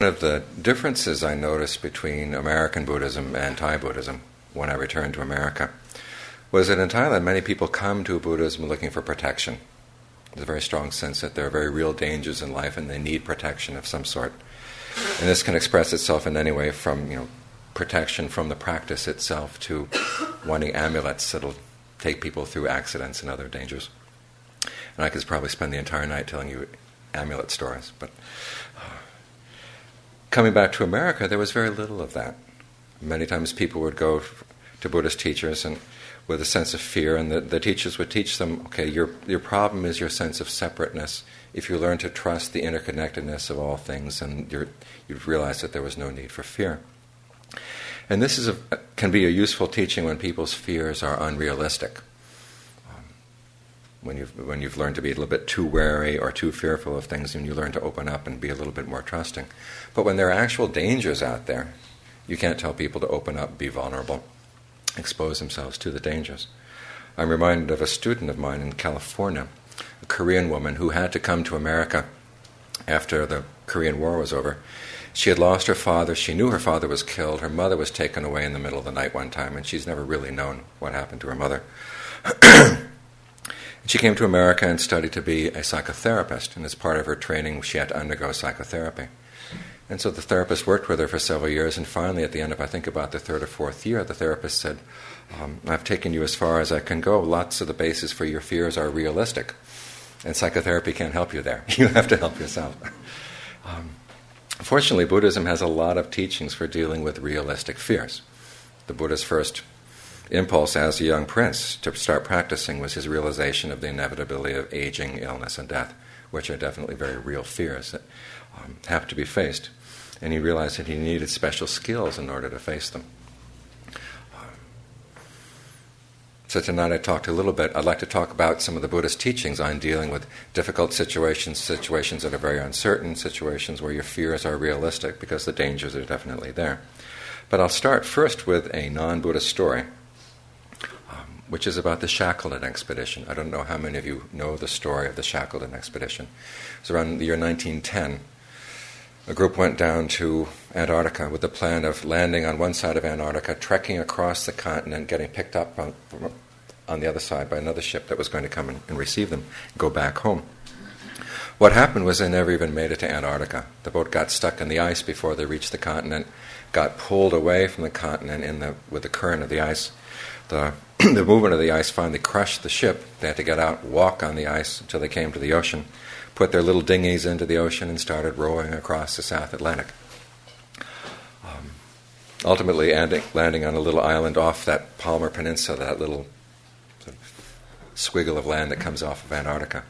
One of the differences I noticed between American Buddhism and Thai Buddhism when I returned to America was that in Thailand many people come to Buddhism looking for protection. There's a very strong sense that there are very real dangers in life and they need protection of some sort. And this can express itself in any way from you know protection from the practice itself to wanting amulets that'll take people through accidents and other dangers. And I could probably spend the entire night telling you amulet stories, but uh, coming back to America, there was very little of that. Many times people would go to Buddhist teachers and with a sense of fear, and the, the teachers would teach them, okay, your, your problem is your sense of separateness. If you learn to trust the interconnectedness of all things, and you'd realize that there was no need for fear. And this is a, can be a useful teaching when people's fears are unrealistic when you've, when you've learned to be a little bit too wary or too fearful of things, and you learn to open up and be a little bit more trusting. But when there are actual dangers out there, you can't tell people to open up, be vulnerable, expose themselves to the dangers. I'm reminded of a student of mine in California, a Korean woman who had to come to America after the Korean War was over. She had lost her father. She knew her father was killed. Her mother was taken away in the middle of the night one time, and she's never really known what happened to her mother. She came to America and studied to be a psychotherapist, and as part of her training, she had to undergo psychotherapy. And so the therapist worked with her for several years, and finally, at the end of I think about the third or fourth year, the therapist said, um, I've taken you as far as I can go. Lots of the bases for your fears are realistic, and psychotherapy can't help you there. You have to help yourself. Um, fortunately, Buddhism has a lot of teachings for dealing with realistic fears. The Buddha's first impulse as a young prince to start practicing was his realization of the inevitability of aging, illness, and death, which are definitely very real fears that um, have to be faced. And he realized that he needed special skills in order to face them. So tonight I talked a little bit. I'd like to talk about some of the Buddhist teachings on dealing with difficult situations, situations that are very uncertain, situations where your fears are realistic because the dangers are definitely there. But I'll start first with a non Buddhist story which is about the Shackleton expedition. I don't know how many of you know the story of the Shackleton expedition. It was around the year 1910. A group went down to Antarctica with the plan of landing on one side of Antarctica, trekking across the continent, getting picked up on, on the other side by another ship that was going to come and, and receive them, and go back home. What happened was they never even made it to Antarctica. The boat got stuck in the ice before they reached the continent, got pulled away from the continent in the, with the current of the ice. The the movement of the ice finally crushed the ship. They had to get out, walk on the ice until they came to the ocean, put their little dinghies into the ocean, and started rowing across the South Atlantic. Um, ultimately, landing on a little island off that Palmer Peninsula, that little sort of squiggle of land that comes off of Antarctica.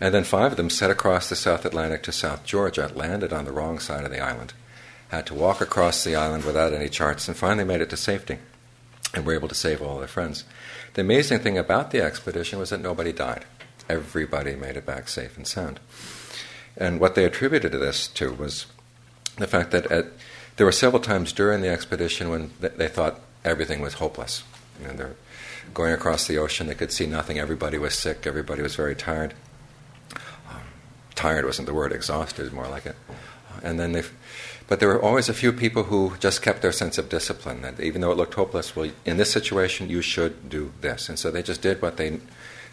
And then five of them set across the South Atlantic to South Georgia, landed on the wrong side of the island, had to walk across the island without any charts, and finally made it to safety and were able to save all their friends. The amazing thing about the expedition was that nobody died. Everybody made it back safe and sound. And what they attributed to this to was the fact that at, there were several times during the expedition when th- they thought everything was hopeless. You know, they're going across the ocean, they could see nothing. Everybody was sick. Everybody was very tired. Um, tired wasn't the word. Exhausted is more like it. And then they but there were always a few people who just kept their sense of discipline. That even though it looked hopeless, well, in this situation, you should do this. And so they just did what they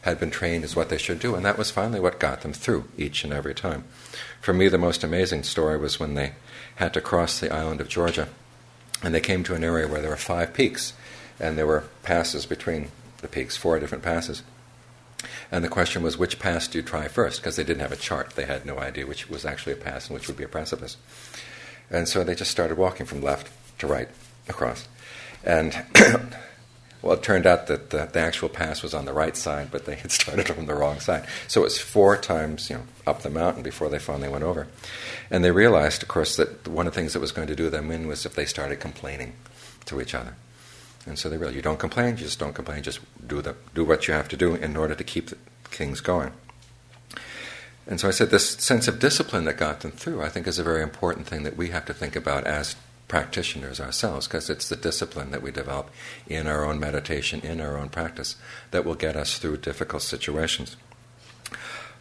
had been trained as what they should do. And that was finally what got them through each and every time. For me, the most amazing story was when they had to cross the island of Georgia. And they came to an area where there were five peaks. And there were passes between the peaks, four different passes. And the question was, which pass do you try first? Because they didn't have a chart. They had no idea which was actually a pass and which would be a precipice. And so they just started walking from left to right across. And well, it turned out that the, the, actual pass was on the right side, but they had started from the wrong side. So it was four times, you know, up the mountain before they finally went over. And they realized, of course, that one of the things that was going to do them in was if they started complaining to each other. And so they realized, you don't complain, you just don't complain, just do, the, do what you have to do in order to keep things going. And so I said this sense of discipline that got them through, I think, is a very important thing that we have to think about as practitioners ourselves, because it's the discipline that we develop in our own meditation, in our own practice, that will get us through difficult situations.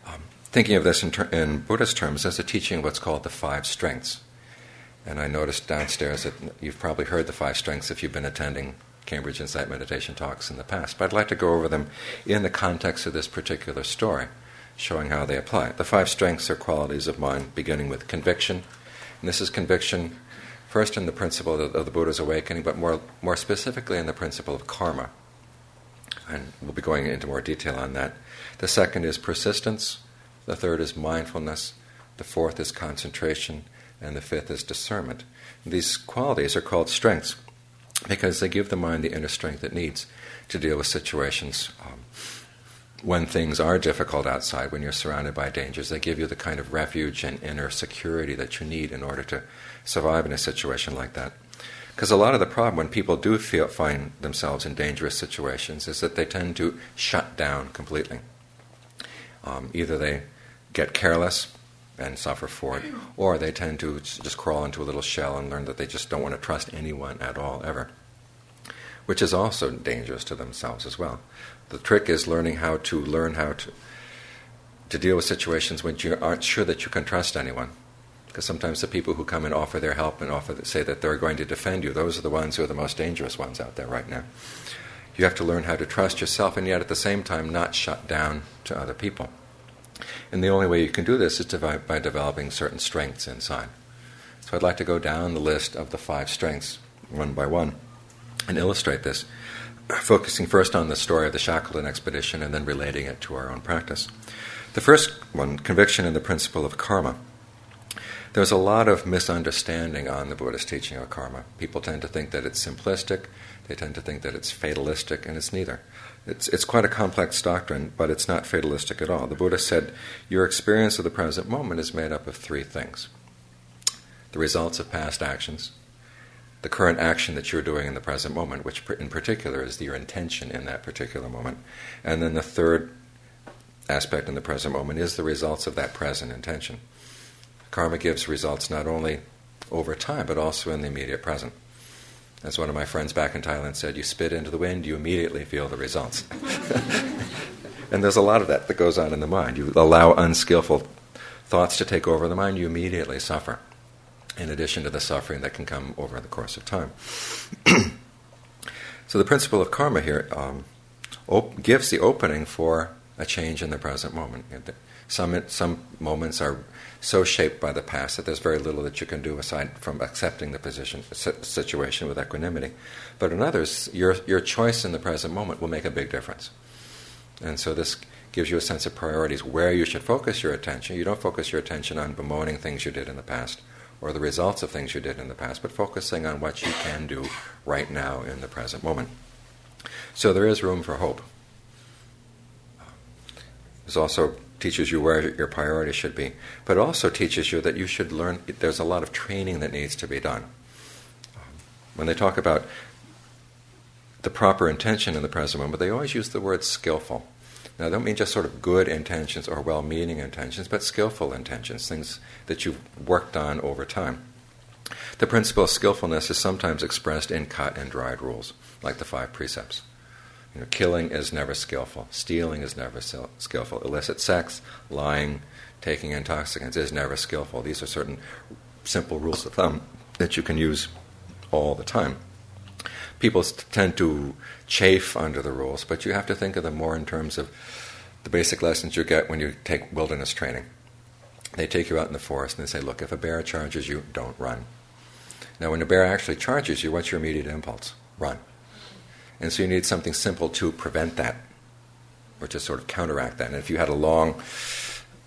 Um, thinking of this in, ter- in Buddhist terms as a teaching of what's called the five strengths. And I noticed downstairs that you've probably heard the five strengths if you've been attending Cambridge Insight Meditation talks in the past. But I'd like to go over them in the context of this particular story, showing how they apply. The five strengths or qualities of mind, beginning with conviction. And this is conviction first in the principle of, the Buddha's awakening, but more, more specifically in the principle of karma. And we'll be going into more detail on that. The second is persistence. The third is mindfulness. The fourth is concentration. And the fifth is discernment. These qualities are called strengths because they give the mind the inner strength it needs to deal with situations. Um, when things are difficult outside, when you're surrounded by dangers, they give you the kind of refuge and inner security that you need in order to survive in a situation like that. Because a lot of the problem when people do feel, find themselves in dangerous situations is that they tend to shut down completely. Um, either they get careless and suffer for it, or they tend to just crawl into a little shell and learn that they just don't want to trust anyone at all, ever, which is also dangerous to themselves as well. The trick is learning how to learn how to to deal with situations when you aren't sure that you can trust anyone. Because sometimes the people who come and offer their help and offer say that they're going to defend you, those are the ones who are the most dangerous ones out there right now. You have to learn how to trust yourself and yet at the same time not shut down to other people. And the only way you can do this is by developing certain strengths inside. So I'd like to go down the list of the five strengths one by one and illustrate this, focusing first on the story of the Shackleton expedition and then relating it to our own practice. The first one, conviction in the principle of karma. There's a lot of misunderstanding on the Buddhist teaching of karma. People tend to think that it's simplistic, they tend to think that it's fatalistic, and it's neither. It's, it's quite a complex doctrine, but it's not fatalistic at all. The Buddha said your experience of the present moment is made up of three things the results of past actions, the current action that you're doing in the present moment, which in particular is your intention in that particular moment, and then the third aspect in the present moment is the results of that present intention. Karma gives results not only over time, but also in the immediate present. As one of my friends back in Thailand said, you spit into the wind, you immediately feel the results. and there's a lot of that that goes on in the mind. You allow unskillful thoughts to take over the mind, you immediately suffer, in addition to the suffering that can come over the course of time. so the principle of karma here um, op- gives the opening for a change in the present moment. Some, some moments are so shaped by the past that there's very little that you can do aside from accepting the position, situation with equanimity. But in others, your, your choice in the present moment will make a big difference. And so this gives you a sense of priorities, where you should focus your attention. You don't focus your attention on bemoaning things you did in the past or the results of things you did in the past, but focusing on what you can do right now in the present moment. So there is room for hope. This also teaches you where your priorities should be, but it also teaches you that you should learn. There's a lot of training that needs to be done. When they talk about the proper intention in the present moment, they always use the word skillful. Now, I don't mean just sort of good intentions or well meaning intentions, but skillful intentions, things that you've worked on over time. The principle of skillfulness is sometimes expressed in cut and dried rules, like the five precepts. You know, killing is never skillful. Stealing is never skillful. Illicit sex, lying, taking intoxicants is never skillful. These are certain simple rules of thumb that you can use all the time. People tend to chafe under the rules, but you have to think of them more in terms of the basic lessons you get when you take wilderness training. They take you out in the forest and they say, Look, if a bear charges you, don't run. Now, when a bear actually charges you, what's your immediate impulse? Run. And so you need something simple to prevent that, or to sort of counteract that. And if you had a long,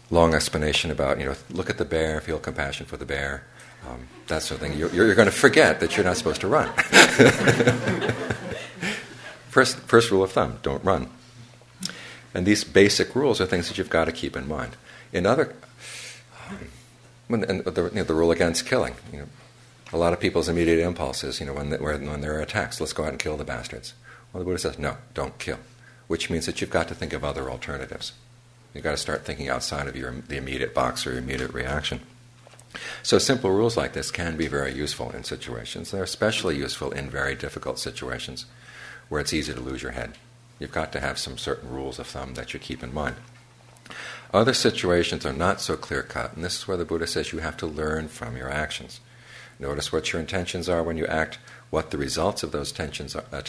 long explanation about, you know, look at the bear, feel compassion for the bear, um, that sort of thing, you're, you're going to forget that you're not supposed to run. first, first rule of thumb don't run. And these basic rules are things that you've got to keep in mind. In other, um, and the, you know, the rule against killing, you know, a lot of people's immediate impulse is, you know, when, when there are attacks, let's go out and kill the bastards. Well, the Buddha says, no, don't kill, which means that you've got to think of other alternatives. You've got to start thinking outside of your, the immediate box or your immediate reaction. So, simple rules like this can be very useful in situations. They're especially useful in very difficult situations where it's easy to lose your head. You've got to have some certain rules of thumb that you keep in mind. Other situations are not so clear cut, and this is where the Buddha says you have to learn from your actions. Notice what your intentions are when you act, what the results of those tensions, uh,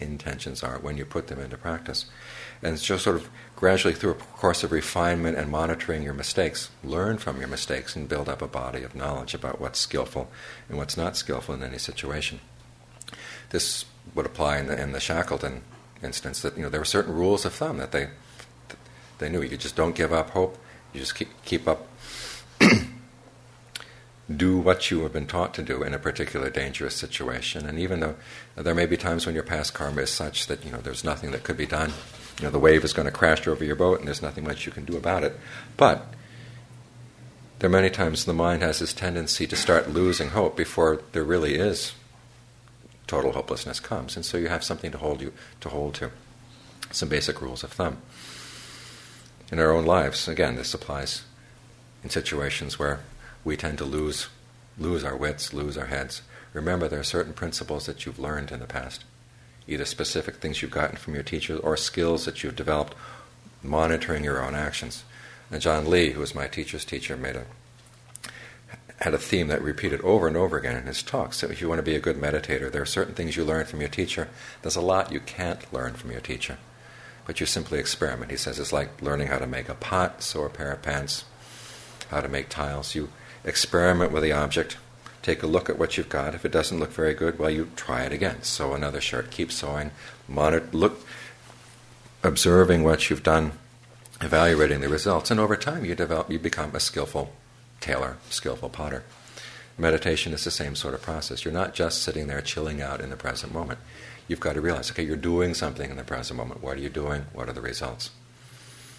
intentions are when you put them into practice. And just sort of gradually through a course of refinement and monitoring your mistakes, learn from your mistakes and build up a body of knowledge about what's skillful and what's not skillful in any situation. This would apply in the, in the Shackleton instance that you know there were certain rules of thumb that they they knew. You just don't give up hope. You just keep keep up. do what you have been taught to do in a particular dangerous situation. And even though there may be times when your past karma is such that you know there's nothing that could be done, you know the wave is going to crash over your boat and there's nothing much you can do about it. But there are many times the mind has this tendency to start losing hope before there really is total hopelessness comes, and so you have something to hold you to hold to. Some basic rules of thumb. In our own lives, again, this applies in situations where we tend to lose lose our wits, lose our heads. Remember, there are certain principles that you've learned in the past, either specific things you've gotten from your teachers or skills that you've developed monitoring your own actions. And Ajaan Lee, who was my teacher's teacher, made a had a theme that repeated over and over again in his talks. So if you want to be a good meditator, there are certain things you learn from your teacher. There's a lot you can't learn from your teacher, but you simply experiment. He says it's like learning how to make a pot, sew a pair of pants, how to make tiles. You experiment with the object, take a look at what you've got. If it doesn't look very good, well, you try it again. Sew another shirt, keep sewing, monitor, look, observing what you've done, evaluating the results, and over time you develop, you become a skillful tailor, skillful potter. Meditation is the same sort of process. You're not just sitting there chilling out in the present moment. You've got to realize, okay, you're doing something in the present moment. What are you doing? What are the results?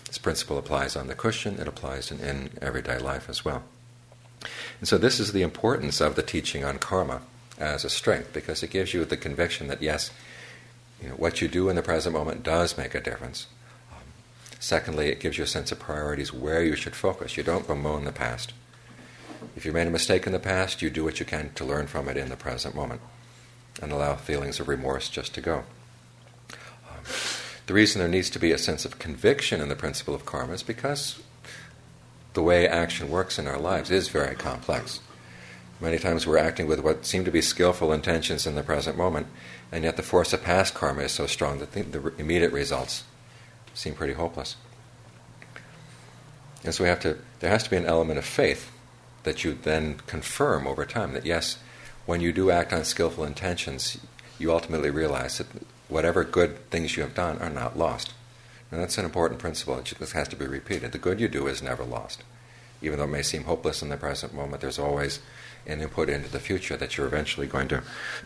This principle applies on the cushion, it applies in, in everyday life as well. And so, this is the importance of the teaching on karma as a strength, because it gives you the conviction that yes, you know, what you do in the present moment does make a difference. Um, secondly, it gives you a sense of priorities where you should focus. You don't bemoan the past. If you made a mistake in the past, you do what you can to learn from it in the present moment and allow feelings of remorse just to go. Um, the reason there needs to be a sense of conviction in the principle of karma is because the way action works in our lives is very complex. Many times we're acting with what seem to be skillful intentions in the present moment, and yet the force of past karma is so strong that the, the immediate results seem pretty hopeless. And so we have to, there has to be an element of faith that you then confirm over time that yes, when you do act on skillful intentions, you ultimately realize that whatever good things you have done are not lost. And that's an important principle. This has to be repeated. The good you do is never lost. Even though it may seem hopeless in the present moment, there's always an input into the future that you're eventually going to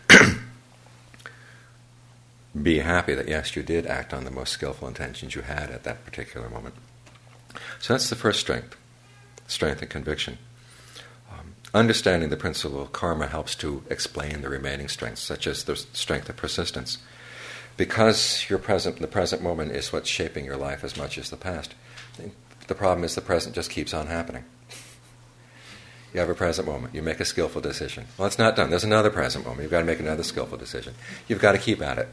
be happy that, yes, you did act on the most skillful intentions you had at that particular moment. So that's the first strength strength and conviction. Um, understanding the principle of karma helps to explain the remaining strengths, such as the strength of persistence. Because your present, the present moment is what's shaping your life as much as the past, the problem is the present just keeps on happening. You have a present moment. You make a skillful decision. Well, it's not done. There's another present moment. You've got to make another skillful decision. You've got to keep at it.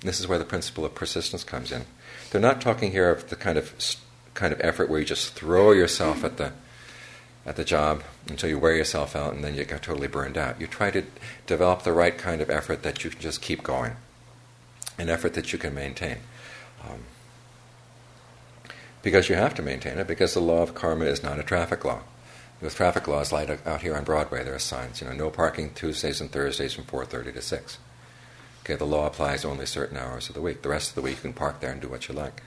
And this is where the principle of persistence comes in. They're not talking here of the kind of kind of effort where you just throw yourself at the at the job until you wear yourself out and then you get totally burned out. You try to develop the right kind of effort that you can just keep going, an effort that you can maintain. Um, because you have to maintain it, because the law of karma is not a traffic law. With traffic laws like out here on Broadway, there are signs, you know, no parking Tuesdays and Thursdays from 4.30 to 6. Okay, the law applies only certain hours of the week. The rest of the week you can park there and do what you like.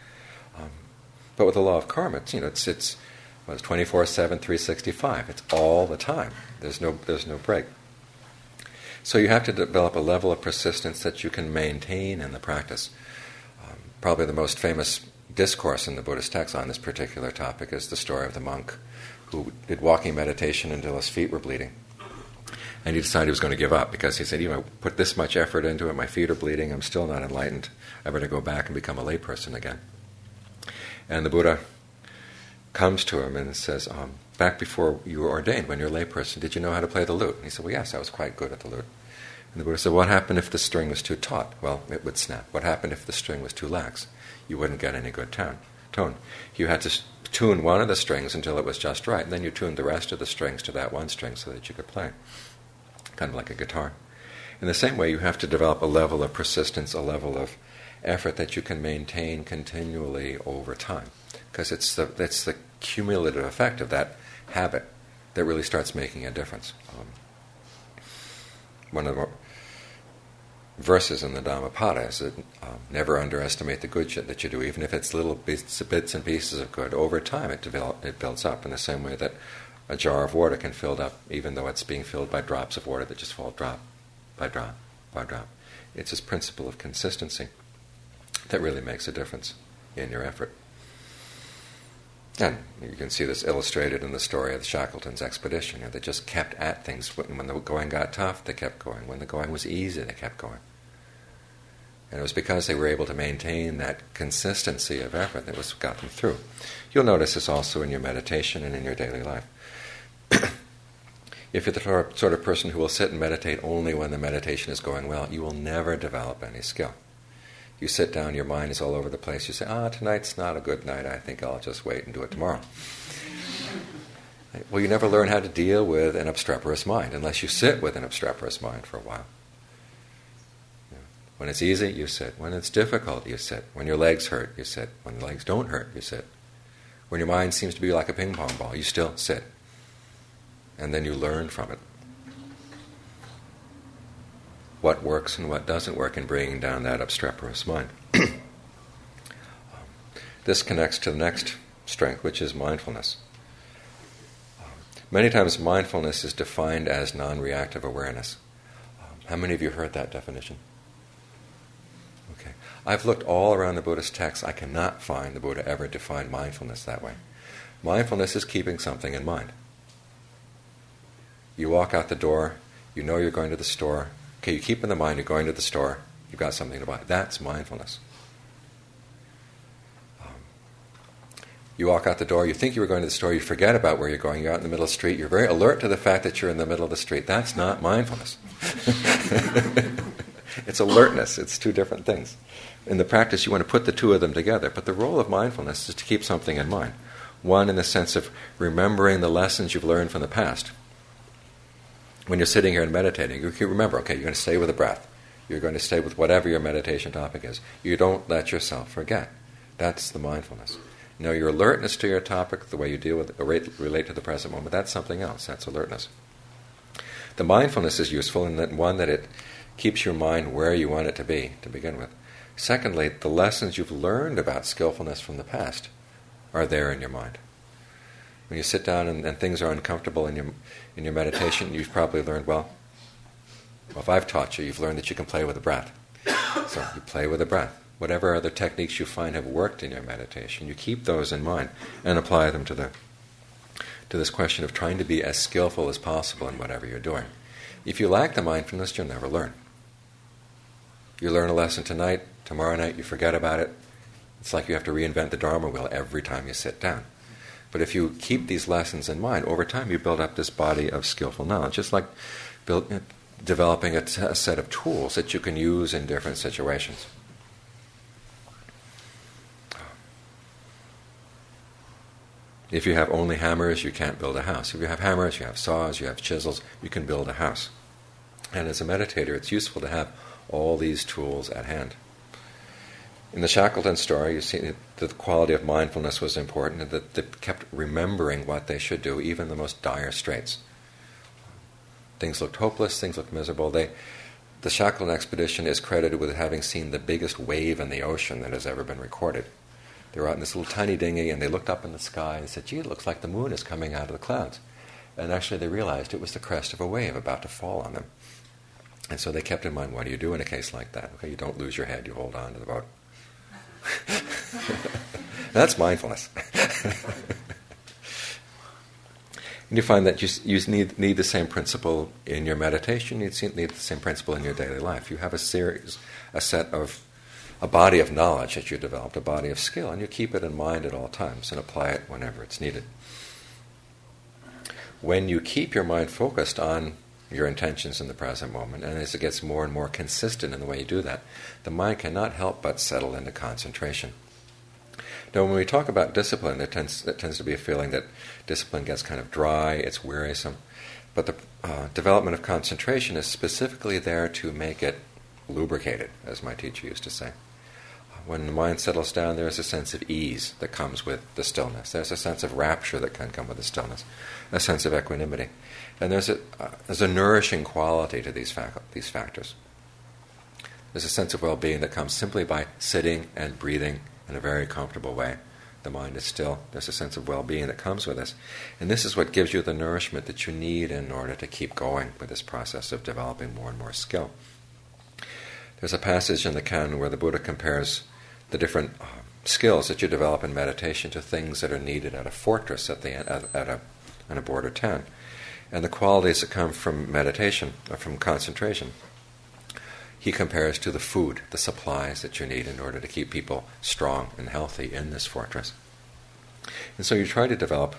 Um, but with the law of karma, it's, you know, it's, it's well, it's 24 7, 365. It's all the time. There's no, there's no break. So you have to develop a level of persistence that you can maintain in the practice. Um, probably the most famous discourse in the Buddhist text on this particular topic is the story of the monk who did walking meditation until his feet were bleeding. And he decided he was going to give up because he said, you know, I put this much effort into it, my feet are bleeding, I'm still not enlightened. I better go back and become a layperson again. And the Buddha comes to him and says, um, Back before you were ordained, when you're a layperson, did you know how to play the lute? And he said, Well, yes, I was quite good at the lute. And the Buddha said, What happened if the string was too taut? Well, it would snap. What happened if the string was too lax? You wouldn't get any good tone. tone. You had to tune one of the strings until it was just right, and then you tuned the rest of the strings to that one string so that you could play. Kind of like a guitar. In the same way, you have to develop a level of persistence, a level of effort that you can maintain continually over time. Because it's the, it's the cumulative effect of that habit that really starts making a difference. Um, one of the verses in the Dhammapada is that um, never underestimate the good shit that you do, even if it's little bits, bits and pieces of good. Over time, it, develop, it builds up in the same way that a jar of water can fill up, even though it's being filled by drops of water that just fall drop by drop by drop. It's this principle of consistency that really makes a difference in your effort. And you can see this illustrated in the story of the Shackleton's expedition. You know, they just kept at things. When the going got tough, they kept going. When the going was easy, they kept going. And it was because they were able to maintain that consistency of effort that was got them through. You'll notice this also in your meditation and in your daily life. if you're the sort of person who will sit and meditate only when the meditation is going well, you will never develop any skill you sit down, your mind is all over the place. You say, ah, tonight's not a good night. I think I'll just wait and do it tomorrow. well, you never learn how to deal with an obstreperous mind unless you sit with an obstreperous mind for a while. When it's easy, you sit. When it's difficult, you sit. When your legs hurt, you sit. When the legs don't hurt, you sit. When your mind seems to be like a ping pong ball, you still sit. And then you learn from it what works and what doesn't work in bringing down that obstreperous mind. Um, this connects to the next strength, which is mindfulness. Um, many times, mindfulness is defined as non reactive awareness. Um, how many of you heard that definition? Okay. I've looked all around the Buddhist texts. I cannot find the Buddha ever define mindfulness that way. Mindfulness is keeping something in mind. You walk out the door, you know you're going to the store, Okay, you keep in the mind you're going to the store, you've got something to buy. That's mindfulness. Um, you walk out the door, you think you were going to the store, you forget about where you're going, you're out in the middle of the street, you're very alert to the fact that you're in the middle of the street. That's not mindfulness. it's alertness, it's two different things. In the practice, you want to put the two of them together, but the role of mindfulness is to keep something in mind. One, in the sense of remembering the lessons you've learned from the past when you're sitting here and meditating, you can remember, okay, you're going to stay with the breath. You're going to stay with whatever your meditation topic is. You don't let yourself forget. That's the mindfulness. Now, your alertness to your topic, the way you deal with relate to the present moment, that's something else. That's alertness. The mindfulness is useful in that one that it keeps your mind where you want it to be to begin with. Secondly, the lessons you've learned about skillfulness from the past are there in your mind. When you sit down and, and things are uncomfortable in your in your meditation, you've probably learned, well, well, if I've taught you, you've learned that you can play with the breath. So you play with the breath. Whatever other techniques you find have worked in your meditation, you keep those in mind and apply them to the to this question of trying to be as skillful as possible in whatever you're doing. If you lack the mindfulness, you'll never learn. You learn a lesson tonight, tomorrow night you forget about it. It's like you have to reinvent the Dharma wheel every time you sit down. But if you keep these lessons in mind, over time you build up this body of skillful knowledge, just like build, uh, developing a, t- a set of tools that you can use in different situations. If you have only hammers, you can't build a house. If you have hammers, you have saws, you have chisels, you can build a house. And as a meditator, it's useful to have all these tools at hand. In the Shackleton story, you see that the quality of mindfulness was important and that they kept remembering what they should do, even the most dire straits. Things looked hopeless, things looked miserable. They, the Shackleton expedition is credited with having seen the biggest wave in the ocean that has ever been recorded. They were out in this little tiny dinghy and they looked up in the sky and said, gee, it looks like the moon is coming out of the clouds. And actually, they realized it was the crest of a wave about to fall on them. And so they kept in mind, what do you do in a case like that? Okay, you don't lose your head, you hold on to the boat. That's mindfulness. and you find that you, you need, need the same principle in your meditation, you need the same principle in your daily life. You have a series, a set of, a body of knowledge that you developed, a body of skill, and you keep it in mind at all times and apply it whenever it's needed. When you keep your mind focused on your intentions in the present moment. And as it gets more and more consistent in the way you do that, the mind cannot help but settle into concentration. Now, when we talk about discipline, there tends, there tends to be a feeling that discipline gets kind of dry, it's wearisome. But the uh, development of concentration is specifically there to make it lubricated, as my teacher used to say. When the mind settles down, there is a sense of ease that comes with the stillness. There's a sense of rapture that can come with the stillness, a sense of equanimity. And there's a, uh, there's a nourishing quality to these, fac- these factors. There's a sense of well being that comes simply by sitting and breathing in a very comfortable way. The mind is still. There's a sense of well being that comes with this. And this is what gives you the nourishment that you need in order to keep going with this process of developing more and more skill. There's a passage in the canon where the Buddha compares the different uh, skills that you develop in meditation to things that are needed at a fortress at, the, at, at a, in a border town. And the qualities that come from meditation, or from concentration, he compares to the food, the supplies that you need in order to keep people strong and healthy in this fortress. And so you try to develop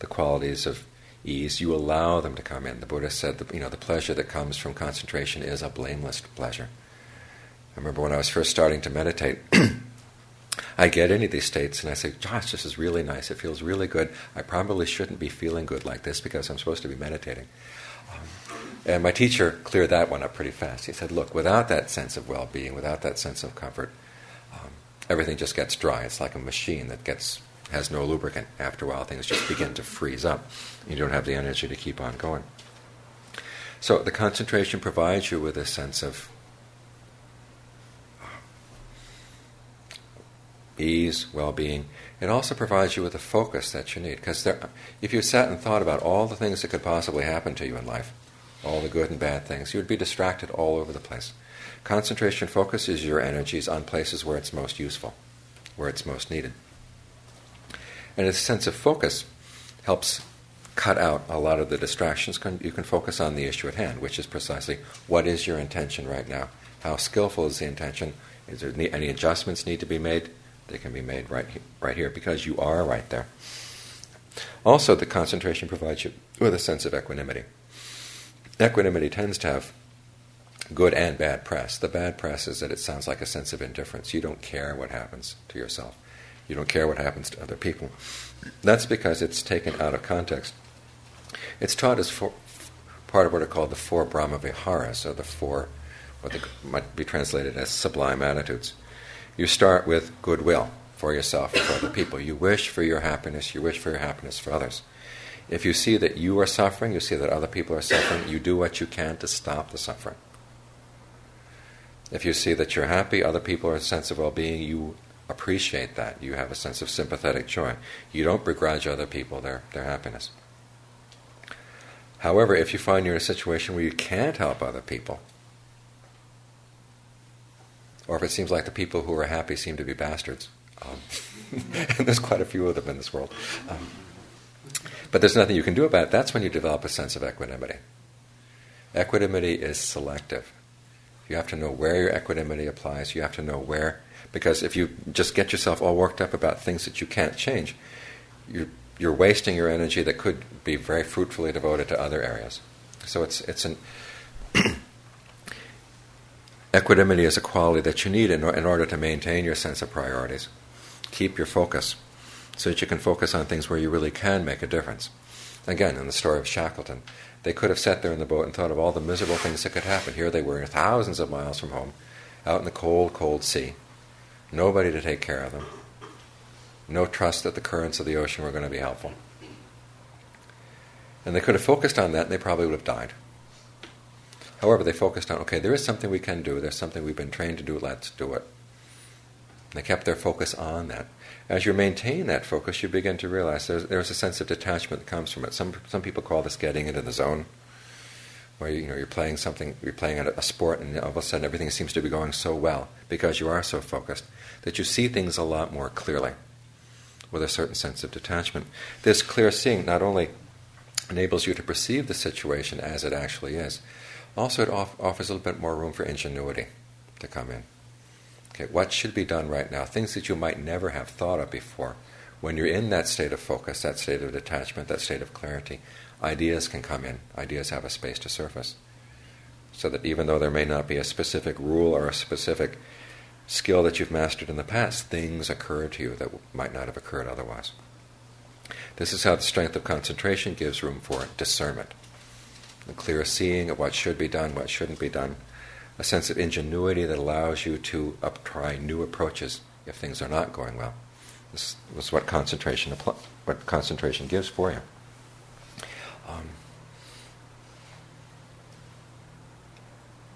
the qualities of ease. You allow them to come in. The Buddha said, that, you know, the pleasure that comes from concentration is a blameless pleasure. I remember when I was first starting to meditate, I get into these states and I say, Josh, this is really nice. It feels really good. I probably shouldn't be feeling good like this because I'm supposed to be meditating. Um, and my teacher cleared that one up pretty fast. He said, Look, without that sense of well being, without that sense of comfort, um, everything just gets dry. It's like a machine that gets has no lubricant. After a while, things just begin to freeze up. You don't have the energy to keep on going. So the concentration provides you with a sense of ease, well being. It also provides you with the focus that you need. Because if you sat and thought about all the things that could possibly happen to you in life, all the good and bad things, you would be distracted all over the place. Concentration focuses your energies on places where it's most useful, where it's most needed. And a sense of focus helps cut out a lot of the distractions. You can focus on the issue at hand, which is precisely what is your intention right now? How skillful is the intention? Is there any adjustments need to be made? They can be made right, right here because you are right there. Also, the concentration provides you with a sense of equanimity. Equanimity tends to have good and bad press. The bad press is that it sounds like a sense of indifference. You don't care what happens to yourself, you don't care what happens to other people. That's because it's taken out of context. It's taught as for, part of what are called the four Brahma Viharas, or the four, what might be translated as sublime attitudes. You start with goodwill for yourself and for other people. You wish for your happiness, you wish for your happiness for others. If you see that you are suffering, you see that other people are suffering, you do what you can to stop the suffering. If you see that you're happy, other people are in a sense of well being, you appreciate that. You have a sense of sympathetic joy. You don't begrudge other people their, their happiness. However, if you find you're in a situation where you can't help other people, or if it seems like the people who are happy seem to be bastards. Um, and there's quite a few of them in this world. Um, but there's nothing you can do about it. That's when you develop a sense of equanimity. Equanimity is selective. You have to know where your equanimity applies. You have to know where, because if you just get yourself all worked up about things that you can't change, you're, you're wasting your energy that could be very fruitfully devoted to other areas. So it's, it's an Equanimity is a quality that you need in, in order to maintain your sense of priorities. Keep your focus so that you can focus on things where you really can make a difference. Again, in the story of Shackleton, they could have sat there in the boat and thought of all the miserable things that could happen. Here they were, thousands of miles from home, out in the cold, cold sea. Nobody to take care of them. No trust that the currents of the ocean were going to be helpful. And they could have focused on that and they probably would have died. However, they focused on okay, there is something we can do, there's something we've been trained to do, let's do it. They kept their focus on that. As you maintain that focus, you begin to realize there's, there's a sense of detachment that comes from it. Some, some people call this getting into the zone, where you, know, you're playing something, you're playing a sport, and all of a sudden everything seems to be going so well because you are so focused that you see things a lot more clearly with a certain sense of detachment. This clear seeing not only enables you to perceive the situation as it actually is, also, it off- offers a little bit more room for ingenuity to come in. Okay, what should be done right now? Things that you might never have thought of before. When you're in that state of focus, that state of detachment, that state of clarity, ideas can come in. Ideas have a space to surface. So that even though there may not be a specific rule or a specific skill that you've mastered in the past, things occur to you that might not have occurred otherwise. This is how the strength of concentration gives room for discernment, the clear seeing of what should be done, what shouldn't be done, a sense of ingenuity that allows you to up, try new approaches if things are not going well. This was what concentration what concentration gives for you. Um,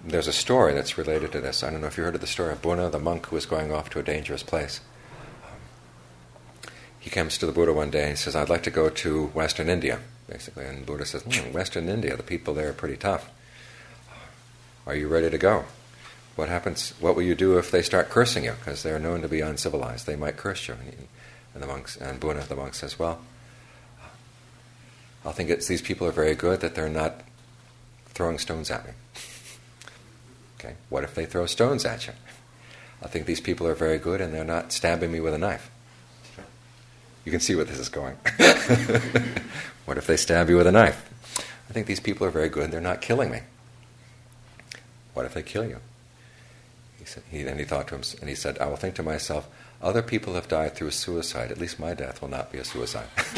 there's a story that's related to this. I don't know if you heard of the story of Punna, the monk who was going off to a dangerous place. Um, he comes to the Buddha one day and says, I'd like to go to Western India, basically. And Buddha says, hmm, Western India, the people there are pretty tough. Are you ready to go? What happens? What will you do if they start cursing you? Because they're known to be uncivilized. They might curse you. And the monks and Punna, the monk says, "Well, I think it's these people are very good that they're not throwing stones at me. Okay, what if they throw stones at you? I think these people are very good and they're not stabbing me with a knife. You can see where this is going. what if they stab you with a knife? I think these people are very good they're not killing me. What if they kill you? He said, he, then he thought to him, and he said, I will think to myself, other people have died through suicide. At least my death will not be a suicide.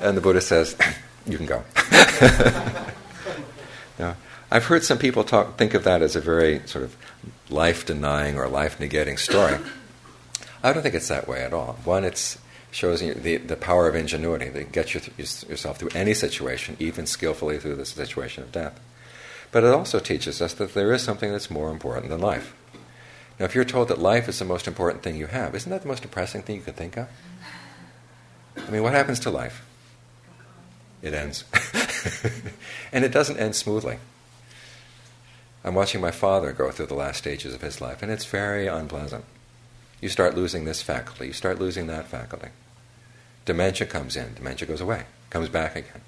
and the Buddha says, You can go. now, I've heard some people talk, think of that as a very sort of life denying or life negating story. I don't think it's that way at all. One, it shows you the, the power of ingenuity that gets yourself through any situation, even skillfully through the situation of death. But it also teaches us that there is something that's more important than life. Now, if you're told that life is the most important thing you have, isn't that the most depressing thing you could think of? I mean, what happens to life? It ends. and it doesn't end smoothly. I'm watching my father go through the last stages of his life, and it's very unpleasant. You start losing this faculty, you start losing that faculty. Dementia comes in, dementia goes away, comes back again.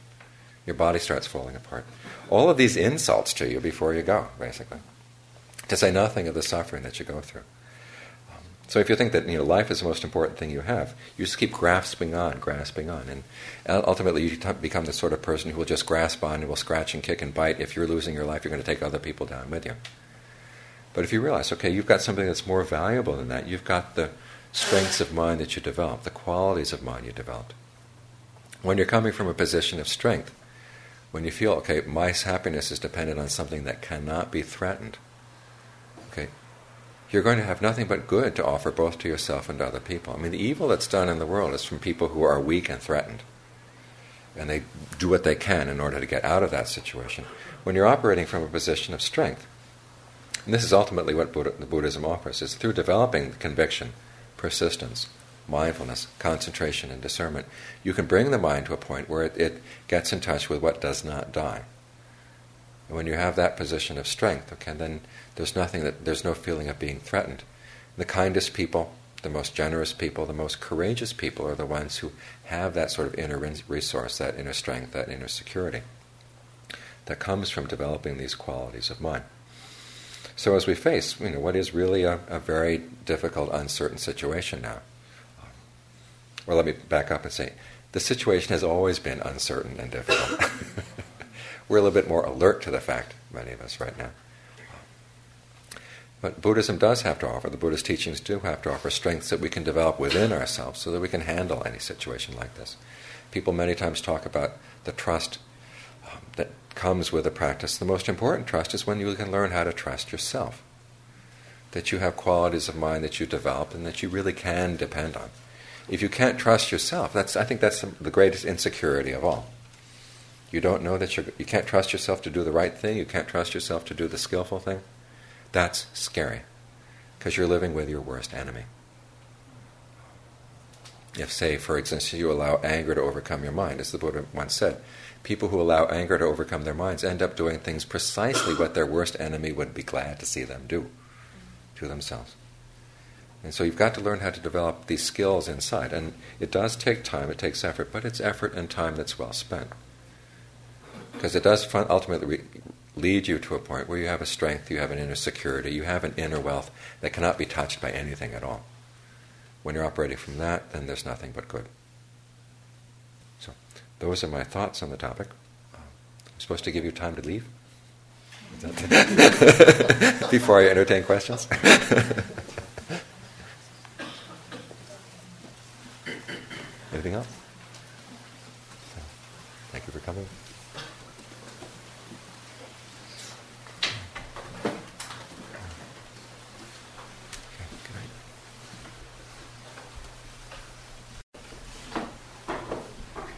Your body starts falling apart. All of these insults to you before you go, basically. To say nothing of the suffering that you go through. Um, so if you think that you know life is the most important thing you have, you just keep grasping on, grasping on, and ultimately you become the sort of person who will just grasp on and will scratch and kick and bite. If you're losing your life, you're going to take other people down with you. But if you realize, okay, you've got something that's more valuable than that, you've got the strengths of mind that you developed, the qualities of mind you developed. When you're coming from a position of strength, when you feel, okay, my happiness is dependent on something that cannot be threatened, okay, you're going to have nothing but good to offer both to yourself and to other people. I mean, the evil that's done in the world is from people who are weak and threatened. And they do what they can in order to get out of that situation. When you're operating from a position of strength, and this is ultimately what Buddha, Buddhism offers, is through developing conviction, persistence, mindfulness, concentration, and discernment, you can bring the mind to a point where it, it gets in touch with what does not die. And when you have that position of strength, okay, then there's nothing that there's no feeling of being threatened. The kindest people, the most generous people, the most courageous people are the ones who have that sort of inner resource, that inner strength, that inner security that comes from developing these qualities of mind. So as we face, you know, what is really a, a very difficult, uncertain situation now, well, let me back up and say the situation has always been uncertain and difficult. We're a little bit more alert to the fact, many of us right now. But Buddhism does have to offer, the Buddhist teachings do have to offer strengths that we can develop within ourselves so that we can handle any situation like this. People many times talk about the trust um, that comes with the practice. The most important trust is when you can learn how to trust yourself. That you have qualities of mind that you develop and that you really can depend on if you can't trust yourself, that's, I think that's the greatest insecurity of all. You don't know that you're, you can't trust yourself to do the right thing, you can't trust yourself to do the skillful thing. That's scary because you're living with your worst enemy. If, say, for instance, you allow anger to overcome your mind, as the Buddha once said, people who allow anger to overcome their minds end up doing things precisely what their worst enemy would be glad to see them do to themselves. And so you've got to learn how to develop these skills inside. And it does take time, it takes effort, but it's effort and time that's well spent. Because it does ultimately lead you to a point where you have a strength, you have an inner security, you have an inner wealth that cannot be touched by anything at all. When you're operating from that, then there's nothing but good. Those are my thoughts on the topic. I'm supposed to give you time to leave? Before I entertain questions. Anything else? Thank you for coming.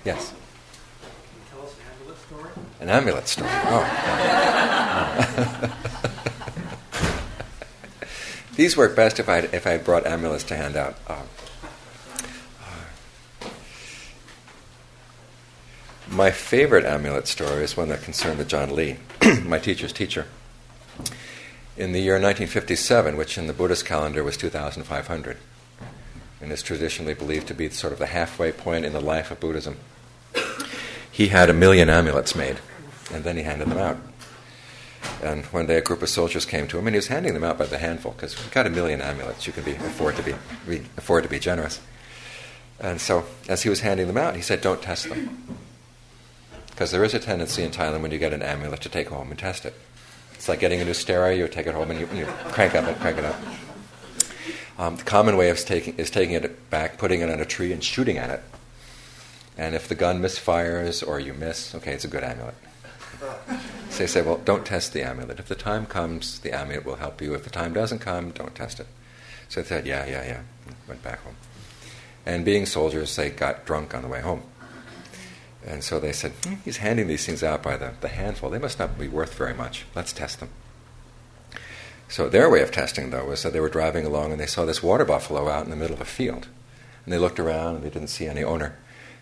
Yes. Tell us an amulet story. An amulet story. Oh. These work best if I if I brought amulets to hand out. Um, my favorite amulet story is one that concerned Ajaan Lee, my teacher's teacher. In the year 1957, which in the Buddhist calendar was 2,500, and is traditionally believed to be sort of the halfway point in the life of Buddhism he had a million amulets made, and then he handed them out. And one day, a group of soldiers came to him, and he was handing them out by the handful because you've got a million amulets, you can be afford to be, be afford to be generous. And so, as he was handing them out, he said, "Don't test them." Because there is a tendency in Thailand when you get an amulet to take home and test it. It's like getting a new stereo, you take it home and you, you crank up crank it up. Um, the common way of taking, is taking it back, putting it on a tree, and shooting at it. And if the gun misfires or you miss, okay, it's a good amulet. So they say, well, don't test the amulet. If the time comes, the amulet will help you. If the time doesn't come, don't test it. So they said, yeah, yeah, yeah. Went back home. And being soldiers, they got drunk on the way home. And so they said, hmm, he's handing these things out by the, the handful. They must not be worth very much. Let's test them. So their way of testing, though, was that they were driving along and they saw this water buffalo out in the middle of a field. And they looked around and they didn't see any owner.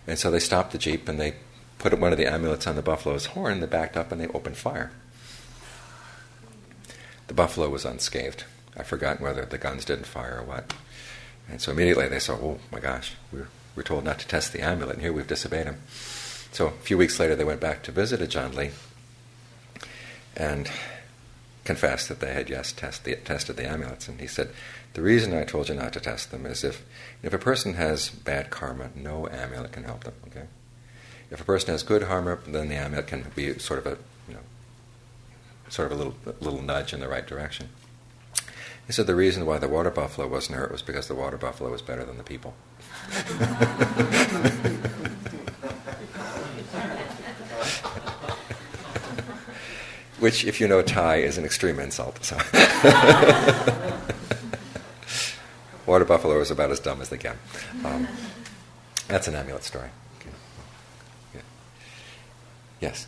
And so they stopped the Jeep and they put one of the amulets on the buffalo's horn, they backed up and they opened fire. The buffalo was unscathed. I've forgotten whether the guns didn't fire or what. And so immediately they saw, oh my gosh, we're, we're told not to test the amulet, and here we've disobeyed him. So a few weeks later, they went back to visit Ajaan Lee and confessed that they had, yes, test the, tested the amulets. And he said, The reason I told you not to test them is if, if a person has bad karma, no amulet can help them, okay? If a person has good karma, then the amulet can be sort of a, you know, sort of a little, a little nudge in the right direction. He said the reason why the water buffalo wasn't hurt was because the water buffalo was better than the people. Which, if you know Thai, is an extreme insult. So. water buffalo is about as dumb as they get. Um, that's an amulet story. Okay. Yeah. Yes.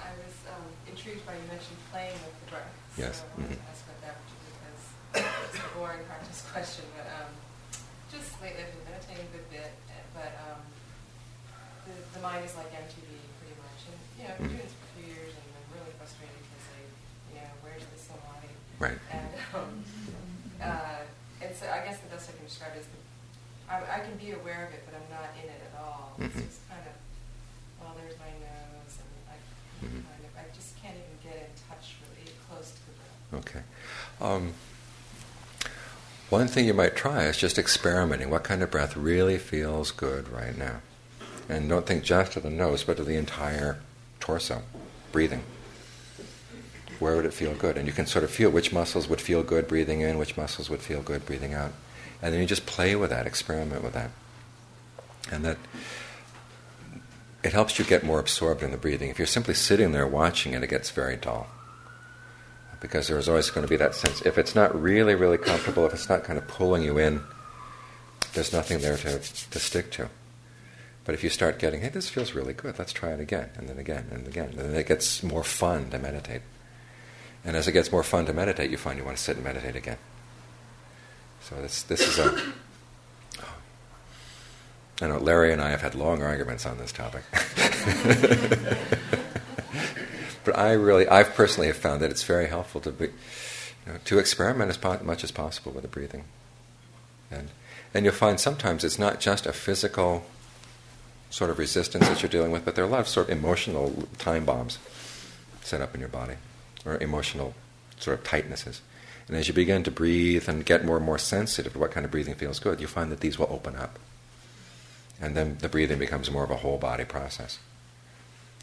I was um, intrigued by you mentioned playing with the breath. Yes. So I wanted Mhm. to ask about that because it's a boring practice question, but um, just lately I've been meditating a good bit, but um, the, the mind is like MTV pretty much, and you know I've been Mhm. doing this for a few years, and I'm really frustrated because I, you know, where's the samadhi? Right. And um, uh, so I guess the best I can describe it is the, I, I can be aware of it, but I'm not in it at all. Mhm. It's just kind of, well, there's my nose, and I Mhm. kind of, I just can't even get in touch really close to the breath. Okay. Um, one thing you might try is just experimenting. What kind of breath really feels good right now? And don't think just to the nose, but to the entire torso, breathing. Where would it feel good? And you can sort of feel which muscles would feel good breathing in, which muscles would feel good breathing out. And then you just play with that, experiment with that. And that it helps you get more absorbed in the breathing. If you're simply sitting there watching it, it gets very dull because there's always going to be that sense. If it's not really, really comfortable, if it's not kind of pulling you in, there's nothing there to, to stick to. But if you start getting, hey, this feels really good, let's try it again, and then again, and again, and then it gets more fun to meditate. And as it gets more fun to meditate, you find you want to sit and meditate again. So this, this is a. I know Larry and I have had long arguments on this topic. but I really, I've personally have found that it's very helpful to be, you know, to experiment as po- much as possible with the breathing, and and you'll find sometimes it's not just a physical sort of resistance that you're dealing with, but there are a lot of sort of emotional time bombs set up in your body, or emotional sort of tightnesses. And as you begin to breathe and get more and more sensitive to what kind of breathing feels good, you find that these will open up. And then the breathing becomes more of a whole body process.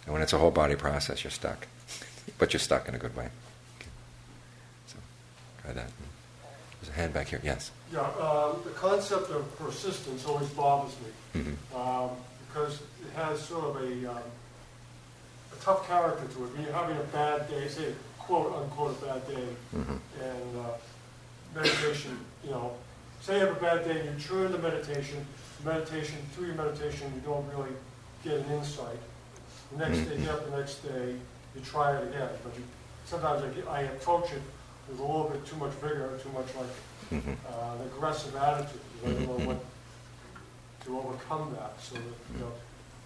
And when it's a whole body process, you're stuck. but you're stuck in a good way. So try that. There's a hand back here. Yes. Yeah, um, the concept of persistence always bothers me hmm um, because it has sort of a, um, a tough character to it. When you're having a bad day, say quote unquote bad day, hmm and uh, meditation, you know, say you have a bad day, and you turn to meditation, meditation, through your meditation, you don't really get an insight. The next day, you get up the next day, you try it again, but you, sometimes I, get- I approach it with a little bit too much vigor, too much like hmm uh, an aggressive attitude, don't know what, to overcome that, so that, you know,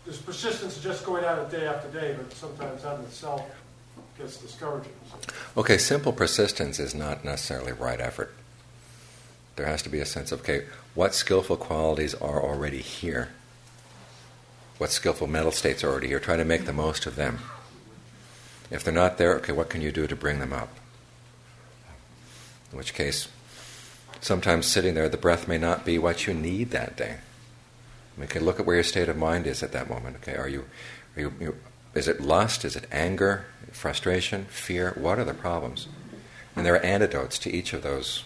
this persistence is just going at it day after day, but sometimes that in itself gets discouraging. Okay, simple persistence is not necessarily right effort. There has to be a sense of, okay, what skillful qualities are already here? What skillful mental states are already here? Try to make the most of them. If they're not there, okay, what can you do to bring them up? In which case, sometimes sitting there, the breath may not be what you need that day. Can look at where your state of mind is at that moment. Okay, are you, are you is it lust? Is it anger? Frustration? Fear? What are the problems? And there are antidotes to each of those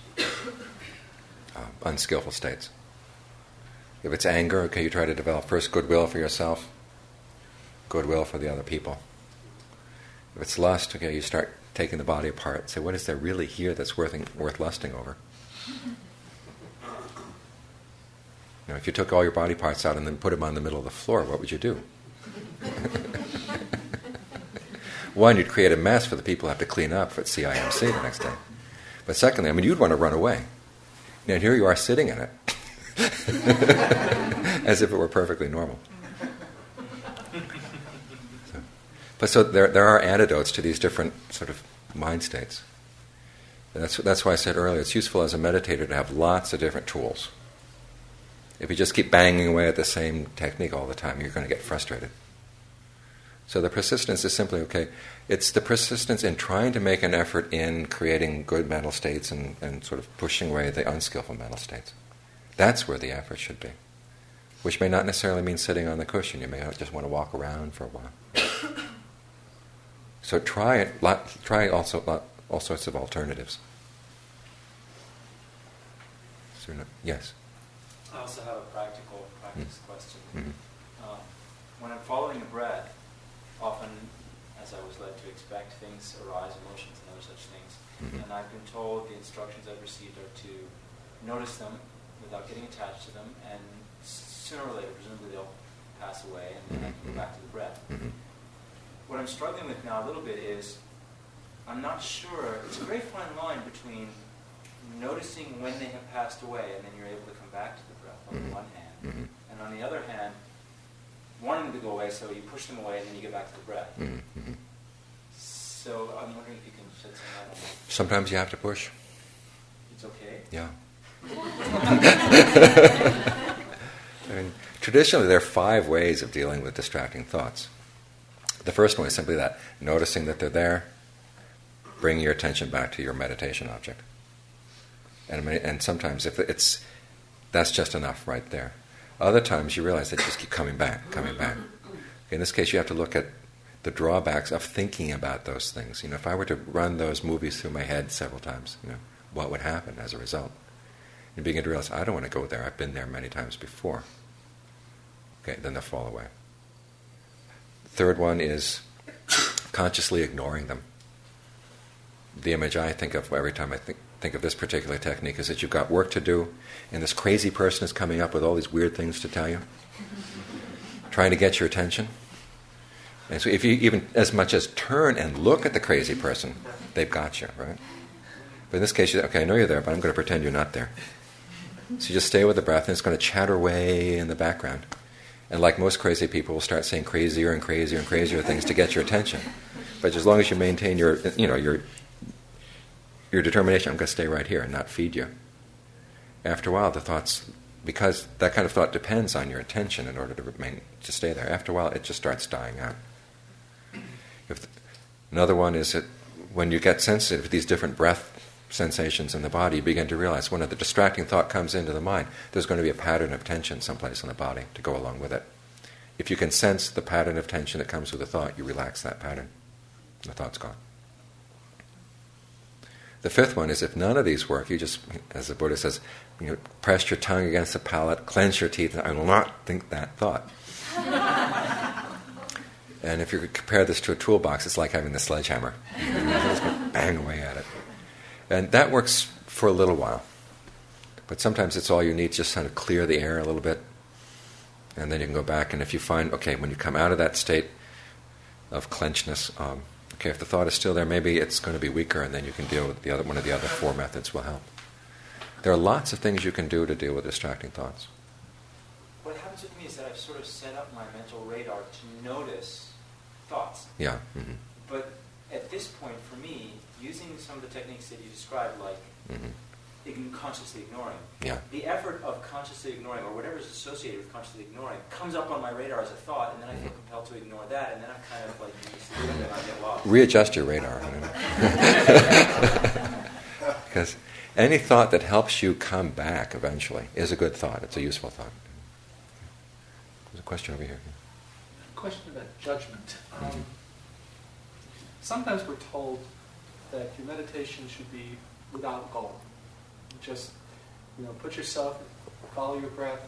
uh, unskillful states. If it's anger, okay, you try to develop first goodwill for yourself, goodwill for the other people. If it's lust, okay, you start taking the body apart. and Say, what is there really here that's worth, worth lusting over? You know, if you took all your body parts out and then put them on the middle of the floor, what would you do? One, you'd create a mess for the people who have to clean up at CIMC the next day. But secondly, I mean, you'd want to run away. And here you are sitting in it, as if it were perfectly normal. So, but so there, there are antidotes to these different sort of mind states. And that's, that's why I said earlier it's useful as a meditator to have lots of different tools. If you just keep banging away at the same technique all the time, you're going to get frustrated. So the persistence is simply okay. It's the persistence in trying to make an effort in creating good mental states and, and sort of pushing away the unskillful mental states. That's where the effort should be. Which may not necessarily mean sitting on the cushion. You may just want to walk around for a while. so try it. lot- Try also lot, all sorts of alternatives. So, yes. I also have a practical practice question. Mhm. Um, when I'm following the breath, often, as I was led to expect, things arise, emotions and other such things. Mhm. And I've been told the instructions I've received are to notice them without getting attached to them, and sooner or later, presumably they'll pass away, and then I can go back to the breath. Mhm. Mm-hmm. What I'm struggling with now a little bit is I'm not sure. It's a very fine line between noticing when they have passed away and then you're able to come back to the breath on the one hand, mm-hmm. and on the other hand, wanting them to go away, so you push them away and then you get back to the breath. So I'm wondering if you can shed some light on that. Sometimes you have to push. It's okay. Yeah. I mean, traditionally, there are five ways of dealing with distracting thoughts. The first one is simply that noticing that they're there, bring your attention back to your meditation object. And, and sometimes, if it's that's just enough right there. Other times, you realize they just keep coming back, coming back. In this case, you have to look at the drawbacks of thinking about those things. You know, if I were to run those movies through my head several times, you know, what would happen as a result? And begin to realize, I don't want to go there. I've been there many times before. Okay, then they'll fall away. Third one is consciously ignoring them. The image I think of every time I think, think of this particular technique is that you've got work to do, and this crazy person is coming up with all these weird things to tell you, trying to get your attention. And so if you even as much as turn and look at the crazy person, they've got you, right? But in this case, you okay, I know you're there, but I'm going to pretend you're not there. So you just stay with the breath, and it's going to chatter away in the background. And like most crazy people, will start saying crazier and crazier and crazier things to get your attention. But as long as you maintain your, you know, your, your determination, I'm going to stay right here and not feed you. After a while, the thoughts, because that kind of thought depends on your attention in order to remain to stay there. After a while, it just starts dying out. Another one is that when you get sensitive to these different breath sensations in the body, you begin to realize when the distracting thought comes into the mind, there's going to be a pattern of tension someplace in the body to go along with it. If you can sense the pattern of tension that comes with the thought, you relax that pattern. The thought's gone. The fifth one is if none of these work, you just, as the Buddha says, you know, press your tongue against the palate, clench your teeth, and I will not think that thought. and if you compare this to a toolbox, it's like having the sledgehammer. Just bang away at it. And that works for a little while. But sometimes it's all you need, just kind of clear the air a little bit. And then you can go back, and if you find, okay, when you come out of that state of clenchedness, um, Okay, if the thought is still there, maybe it's going to be weaker, and then you can deal with the other one of the other four methods will help. There are lots of things you can do to deal with distracting thoughts. What happens with me is that I've sort of set up my mental radar to notice thoughts. Yeah. Mm-hmm. But at this point, for me, using some of the techniques that you described, like mm-hmm consciously ignoring. Yeah. The effort of consciously ignoring, or whatever is associated with consciously ignoring, comes up on my radar as a thought, and then I feel compelled to ignore that, and then I'm kind of like, and I get lost. Readjust your radar. Because any thought that helps you come back eventually is a good thought. It's a useful thought. There's a question over here. A question about judgment. Um, mm-hmm. Sometimes we're told that your meditation should be without goal just you know put yourself, follow your breath,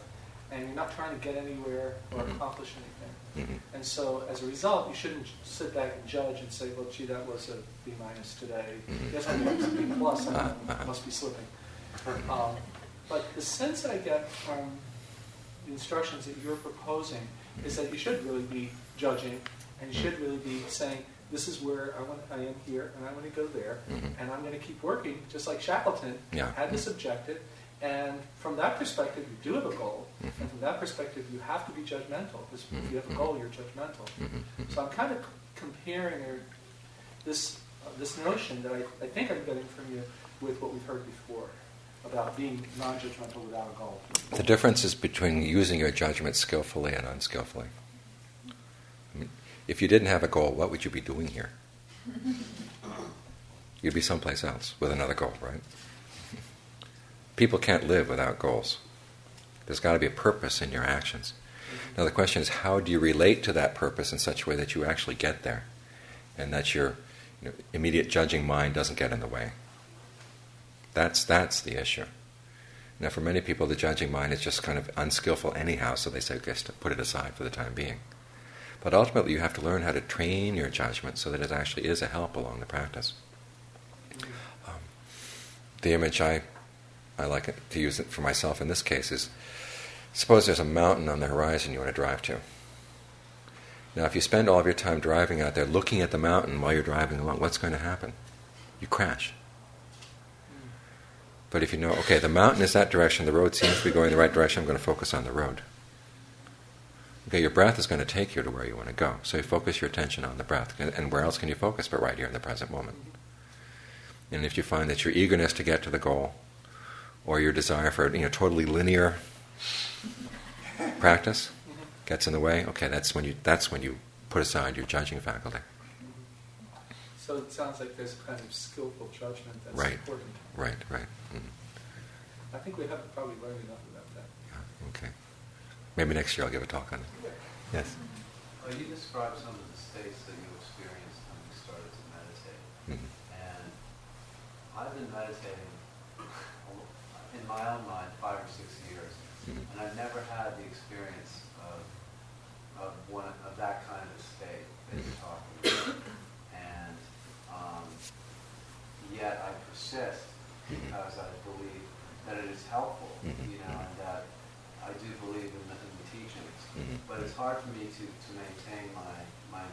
and you're not trying to get anywhere or mm-hmm. accomplish anything. Mm-hmm. And so, as a result, you shouldn't sit back and judge and say, "Well, gee, that was a B minus today. Mm-hmm. Yes, I was a B plus. I must be slipping." Um, but the sense I get from the instructions that you're proposing is that you should really be judging, and you should really be saying, this is where I want, I am here, and I want to go there, mm-hmm. and I'm going to keep working, just like Shackleton yeah. had this objective. And from that perspective, you do have a goal, mm-hmm. and from that perspective, you have to be judgmental because mm-hmm. if you have a goal, you're judgmental. Mm-hmm. Mm-hmm. So I'm kind of comparing this uh, this notion that I, I think I'm getting from you with what we've heard before about being non-judgmental without a goal. The difference is between using your judgment skillfully and unskillfully. If you didn't have a goal, what would you be doing here? You'd be someplace else with another goal, right? People can't live without goals. There's got to be a purpose in your actions. Now, the question is how do you relate to that purpose in such a way that you actually get there and that your you know, immediate judging mind doesn't get in the way? That's, that's the issue. Now, for many people, the judging mind is just kind of unskillful anyhow, so they say, okay, put it aside for the time being. But ultimately, you have to learn how to train your judgment so that it actually is a help along the practice. Um, the image I, I like it, to use it for myself in this case is suppose there's a mountain on the horizon you want to drive to. Now, if you spend all of your time driving out there looking at the mountain while you're driving along, what's going to happen? You crash. But if you know, okay, the mountain is that direction, the road seems to be going the right direction, I'm going to focus on the road. Okay, your breath is going to take you to where you want to go. So you focus your attention on the breath. And where else can you focus but right here in the present moment? And if you find that your eagerness to get to the goal or your desire for you know totally linear practice gets in the way, okay, that's when you that's when you put aside your judging faculty. So it sounds like there's a kind of skillful judgment that's right. important. Right, right. Mm-hmm. I think we haven't probably learned enough about that. Yeah, okay. Maybe next year I'll give a talk on it. Yes. Well, you described some of the states that you experienced when you started to meditate. Mm-hmm. And I've been meditating in my own mind five or six years, mm-hmm. and I've never had the experience of, of, one, of that kind of state that mm-hmm. you're talking about. And um, yet I persist mm-hmm. because I believe that it is helpful, mm-hmm. you know, and that I do believe in the, in the teachings, mm-hmm. but it's hard for me to, to maintain my my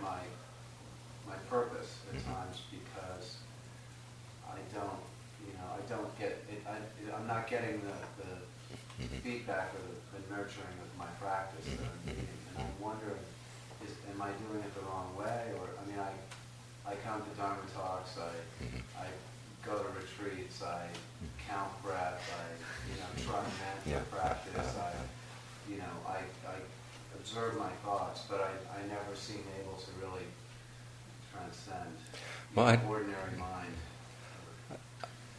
my my purpose at mm-hmm. times because I don't, you know, I don't get it. I, I'm not getting the, the mm-hmm. feedback or the, the, nurturing of my practice, mm-hmm. and, and I'm wondering, is, am I doing it the wrong way, or I mean, I I come to Dharma talks, I mm-hmm. I go to retreats, I count breath, I, you know, try mantra yeah. practice, I, you know, I, I observe my thoughts, but I, I never seem able to really transcend well, the ordinary mind.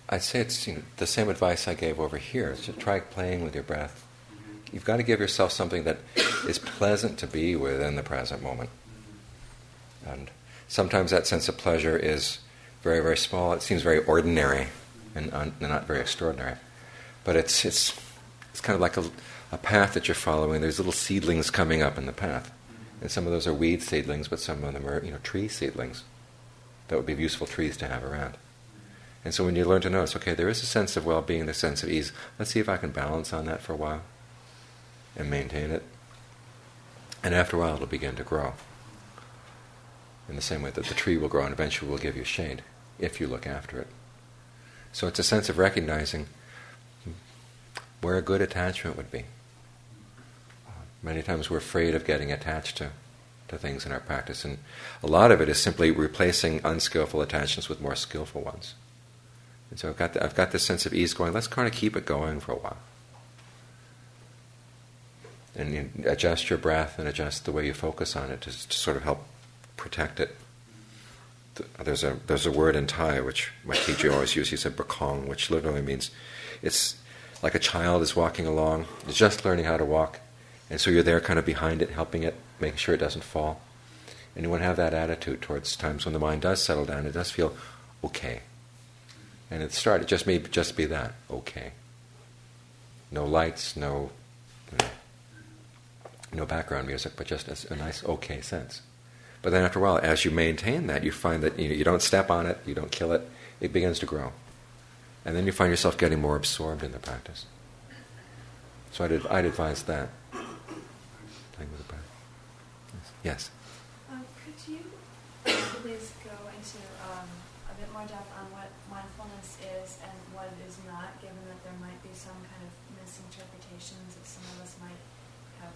I'd say it's you know, the same advice I gave over here. Is to try playing with your breath. Mm-hmm. You've got to give yourself something that is pleasant to be with in the present moment. Mm-hmm. And sometimes that sense of pleasure is very, very small. It seems very ordinary and uh, un, not very extraordinary. But it's, it's, it's kind of like a, a path that you're following. There's little seedlings coming up in the path. And some of those are weed seedlings, but some of them are, you know, tree seedlings. That would be useful trees to have around. And so when you learn to notice, okay, there is a sense of well-being, a sense of ease. Let's see if I can balance on that for a while and maintain it. And after a while, it'll begin to grow. In the same way that the tree will grow and eventually will give you shade if you look after it. So it's a sense of recognizing where a good attachment would be. Many times we're afraid of getting attached to, to things in our practice, and a lot of it is simply replacing unskillful attachments with more skillful ones. And so I've got, the, I've got this sense of ease going, let's kind of keep it going for a while. And you adjust your breath and adjust the way you focus on it to, to sort of help protect it. There's a, there's a word in Thai which my teacher always used. He said "brakong," which literally means it's like a child is walking along, it's just learning how to walk, and so you're there kind of behind it, helping it, making sure it doesn't fall. And you want to have that attitude towards times when the mind does settle down, it does feel okay. And at the start, it just may just be that, okay. No lights, no, you know, no background music, but just a nice okay sense. But then after a while, as you maintain that, you find that you, know, you don't step on it, you don't kill it, it begins to grow. And then you find yourself getting more absorbed in the practice. So I'd, I'd advise that. Yes? Um, could you please go into um, a bit more depth on what mindfulness is and what it is not, given that there might be some kind of misinterpretations that some of us might have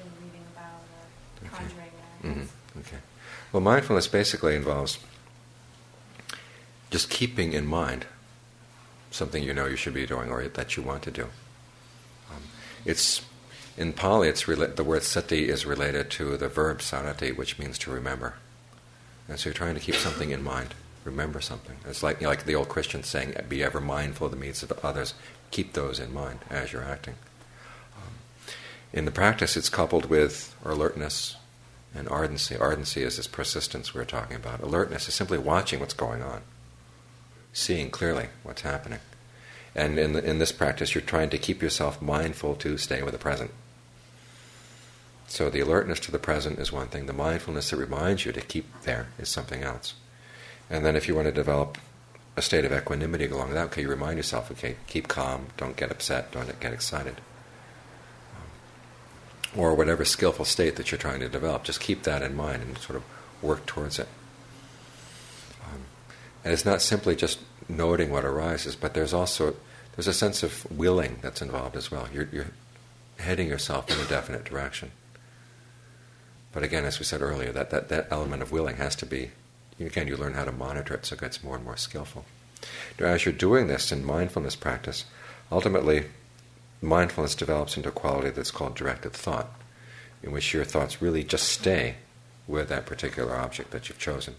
been reading about or conjuring Okay. Mm-hmm. Okay. Well, mindfulness basically involves just keeping in mind something you know you should be doing or that you want to do. Um, it's in Pali. It's rela- the word sati is related to the verb sarati, which means to remember. And so you're trying to keep something in mind, remember something. It's like you know, like the old Christian saying, "Be ever mindful of the needs of others. Keep those in mind as you're acting." Um, in the practice, it's coupled with alertness and ardency. Ardency is this persistence we are talking about. Alertness is simply watching what's going on, seeing clearly what's happening. And in, the, in this practice, you're trying to keep yourself mindful to stay with the present. So the alertness to the present is one thing. The mindfulness that reminds you to keep there is something else. And then if you want to develop a state of equanimity along that, okay, you remind yourself, okay, keep calm, don't get upset, don't get excited or whatever skillful state that you're trying to develop. Just keep that in mind and sort of work towards it. Um, and it's not simply just noting what arises, but there's also there's a sense of willing that's involved as well. You're, you're heading yourself in a definite direction. But again, as we said earlier, that, that, that element of willing has to be, again, you learn how to monitor it so it gets more and more skillful. Now, as you're doing this in mindfulness practice, ultimately mindfulness develops into a quality that's called directed thought, in which your thoughts really just stay with that particular object that you've chosen.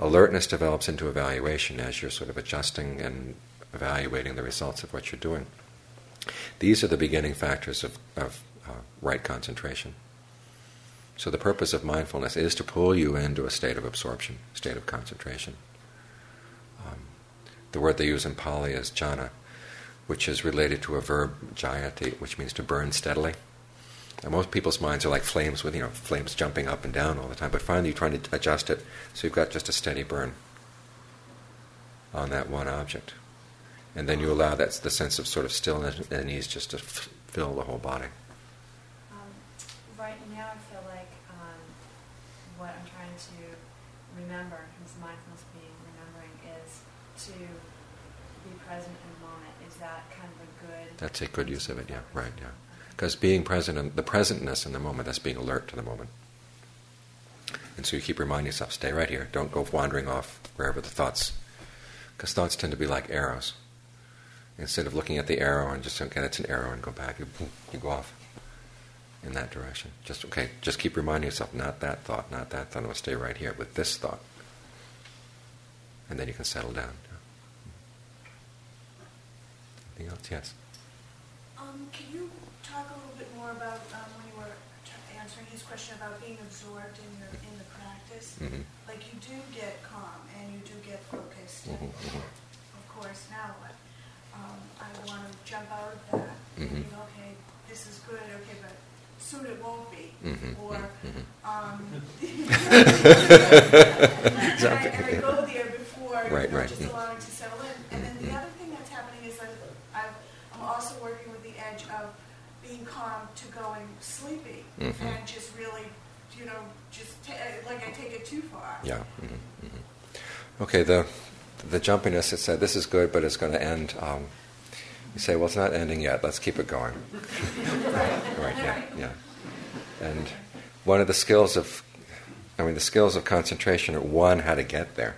Alertness develops into evaluation as you're sort of adjusting and evaluating the results of what you're doing. These are the beginning factors of, of uh, right concentration. So the purpose of mindfulness is to pull you into a state of absorption, state of concentration. Um, the word they use in Pali is jhana, which is related to a verb jhayati, which means to burn steadily. Most people's minds are like flames with you know flames jumping up and down all the time. But finally, you're trying to adjust it so you've got just a steady burn on that one object, and then you allow that the sense of sort of stillness and ease just to f- fill the whole body. Um, right now, I feel like um, what I'm trying to remember, because mindfulness being remembering, is to be present in the moment. Is that kind of a good? That's a good use of it. Yeah, right. Yeah, because being present in the presentness in the moment, that's being alert to the moment. And so you keep reminding yourself, stay right here. Don't go wandering off wherever the thoughts, because thoughts tend to be like arrows. Instead of looking at the arrow and just okay, that's an arrow, and go back, you, you go off in that direction. Just okay, just keep reminding yourself, not that thought, not that thought. I'm going to stay right here with this thought, and then you can settle down. Anything else? Yes. Um, can you talk a little bit more about um, when you were answering his question about being absorbed in your, in the practice, Mhm. like you do get calm and you do get focused. Mhm, and mhm. Of course, now what? Um, I want to jump out of that, thinking, Mhm. okay, this is good, okay, but soon it won't be. Mhm, Or, um, and I, and I go there before, Right, you know, right. just allowing to settle in. And then the other thing that's happening is that I've, I'm also working with the edge of being calm to going sleepy Mhm. and just really, you know, just ta- like I take it too far. Yeah. mhm, mhm. Okay, the the jumpiness. It said this is good, but it's going to end. Um, you say, well, it's not ending yet. Let's keep it going. right. Yeah. Yeah. And one of the skills of, I mean, the skills of concentration are one, how to get there.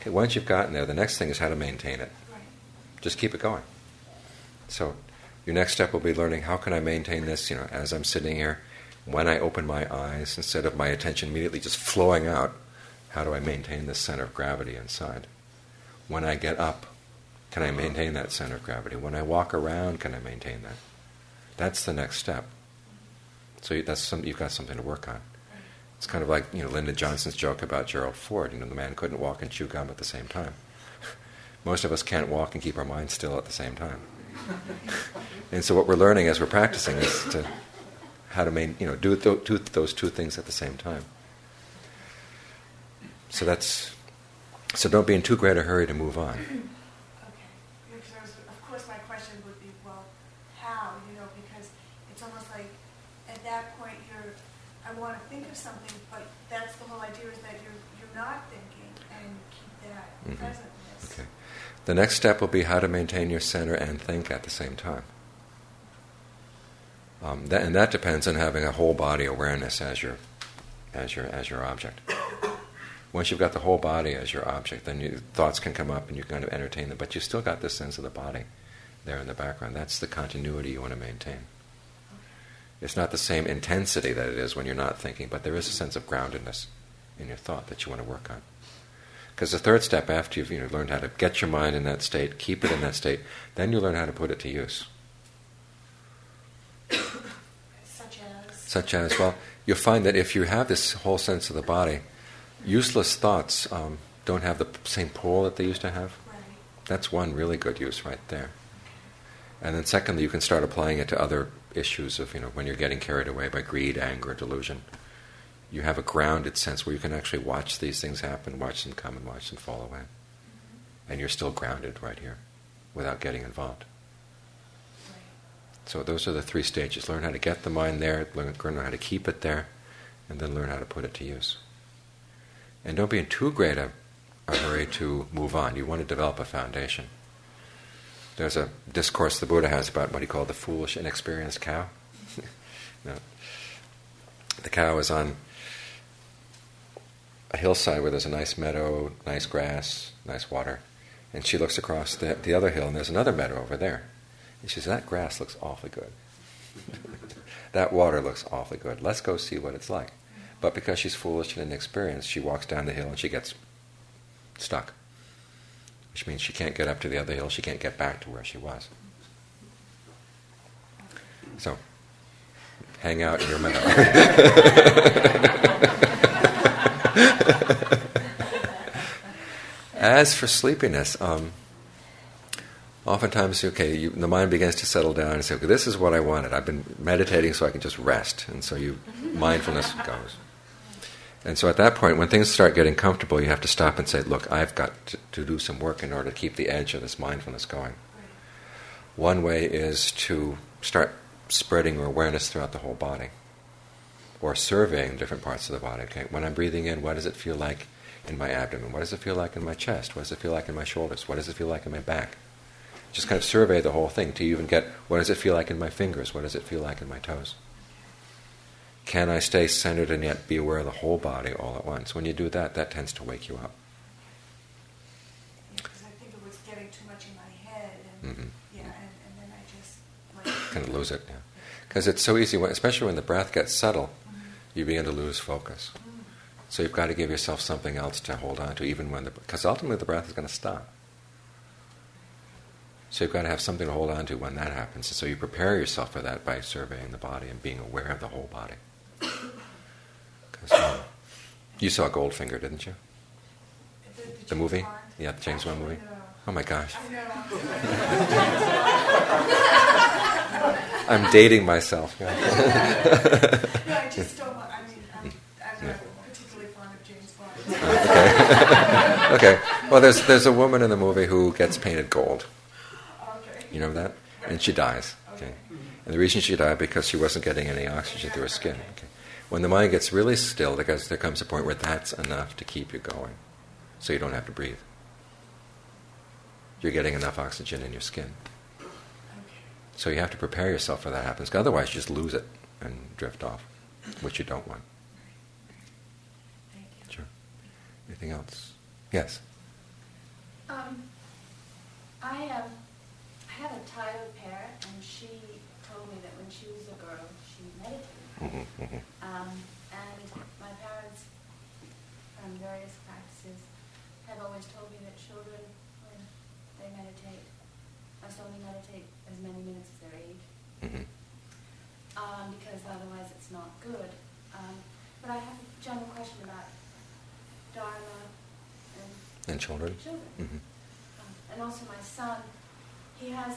Okay, once you've gotten there, the next thing is how to maintain it. Right. Just keep it going. So, your next step will be learning how can I maintain this. You know, as I'm sitting here, when I open my eyes, instead of my attention immediately just flowing out, how do I maintain this center of gravity inside? When I get up, can I maintain that center of gravity? When I walk around, can I maintain that? That's the next step. So that's some, you've got something to work on. It's kind of like you know Lyndon Johnson's joke about Gerald Ford. You know, the man couldn't walk and chew gum at the same time. Most of us can't walk and keep our minds still at the same time. And so what we're learning as we're practicing is to how to main, you know do, th- do those two things at the same time. So that's so don't be in too great a hurry to move on. okay. Because of course, my question would be, well, how? You know, because it's almost like at that point you're. I want to think of something, but that's the whole idea is that you're you're not thinking and keep that mm-hmm. presentness. The next step will be how to maintain your center and think at the same time. Um, that, and that depends on having a whole body awareness as your, as your, as your object. Once you've got the whole body as your object, then you, thoughts can come up and you kind of entertain them, but you still got this sense of the body there in the background. That's the continuity you want to maintain. It's not the same intensity that it is when you're not thinking, but there is a sense of groundedness in your thought that you want to work on. Because the third step, after you've you know, learned how to get your mind in that state, keep it in that state, then you learn how to put it to use. Such as. Such as, well, you'll find that if you have this whole sense of the body, useless thoughts um, don't have the same pull that they used to have. Right. That's one really good use right there. And then, secondly, you can start applying it to other issues of, you know, when you're getting carried away by greed, anger, delusion. You have a grounded sense where you can actually watch these things happen, watch them come, and watch them fall away. And you're still grounded right here without getting involved. So, those are the three stages learn how to get the mind there, learn, how to keep it there, and then learn how to put it to use. And don't be in too great a, a hurry to move on. You want to develop a foundation. There's a discourse the Buddha has about what he called the foolish, inexperienced cow. No. The cow is on a hillside where there's a nice meadow, nice grass, nice water. And she looks across the, the other hill, and there's another meadow over there. And she says, That grass looks awfully good. that water looks awfully good. Let's go see what it's like. But because she's foolish and inexperienced, she walks down the hill and she gets stuck. Which means she can't get up to the other hill, she can't get back to where she was. So, hang out in your meadow. As for sleepiness, um, oftentimes, okay, you, the mind begins to settle down and say, okay, this is what I wanted. I've been meditating so I can just rest. And so you, mindfulness goes. And so at that point, when things start getting comfortable, you have to stop and say, look, I've got to, to do some work in order to keep the edge of this mindfulness going. One way is to start spreading your awareness throughout the whole body or surveying different parts of the body. Okay, when I'm breathing in, what does it feel like in my abdomen? What does it feel like in my chest? What does it feel like in my shoulders? What does it feel like in my back? Just kind of survey the whole thing to even get what does it feel like in my fingers? What does it feel like in my toes? Can I stay centered and yet be aware of the whole body all at once? When you do that, that tends to wake you up. Because I think it was getting too much in my head, and Mhm. yeah, and, and then I just like. Kind of lose it, yeah. Because it's so easy, when, especially when the breath gets subtle. You begin to lose focus. So you've got to give yourself something else to hold on to, even when the because ultimately the breath is going to stop. So you've got to have something to hold on to when that happens. And so you prepare yourself for that by surveying the body and being aware of the whole body. um, you saw Goldfinger, didn't you? The- movie? Yeah, the James Bond movie. Oh my gosh. I'm dating myself. No, I just don't want, I mean, I'm, I'm not particularly fond of James Bond. okay. okay. Well, there's there's a woman in the movie who gets painted gold. Okay. You know that? And she dies. Okay. And the reason she died because she wasn't getting any oxygen through her skin. Okay. When the mind gets really still, there comes, there comes a point where that's enough to keep you going, so you don't have to breathe. You're getting enough oxygen in your skin. So you have to prepare yourself for that happens. Otherwise, you just lose it and drift off, which you don't want. Thank you. Sure. Anything else? Yes. Um, I um, I have a tired parent, and she told me that when she was a girl, she meditated. hmm hmm Um, and my parents, from various practices, have always told me that children, when they meditate, must only meditate many minutes as their age, hmm um, because otherwise it's not good. Um, but I have a general question about dharma and And children? children. hmm Um, and also my son, he has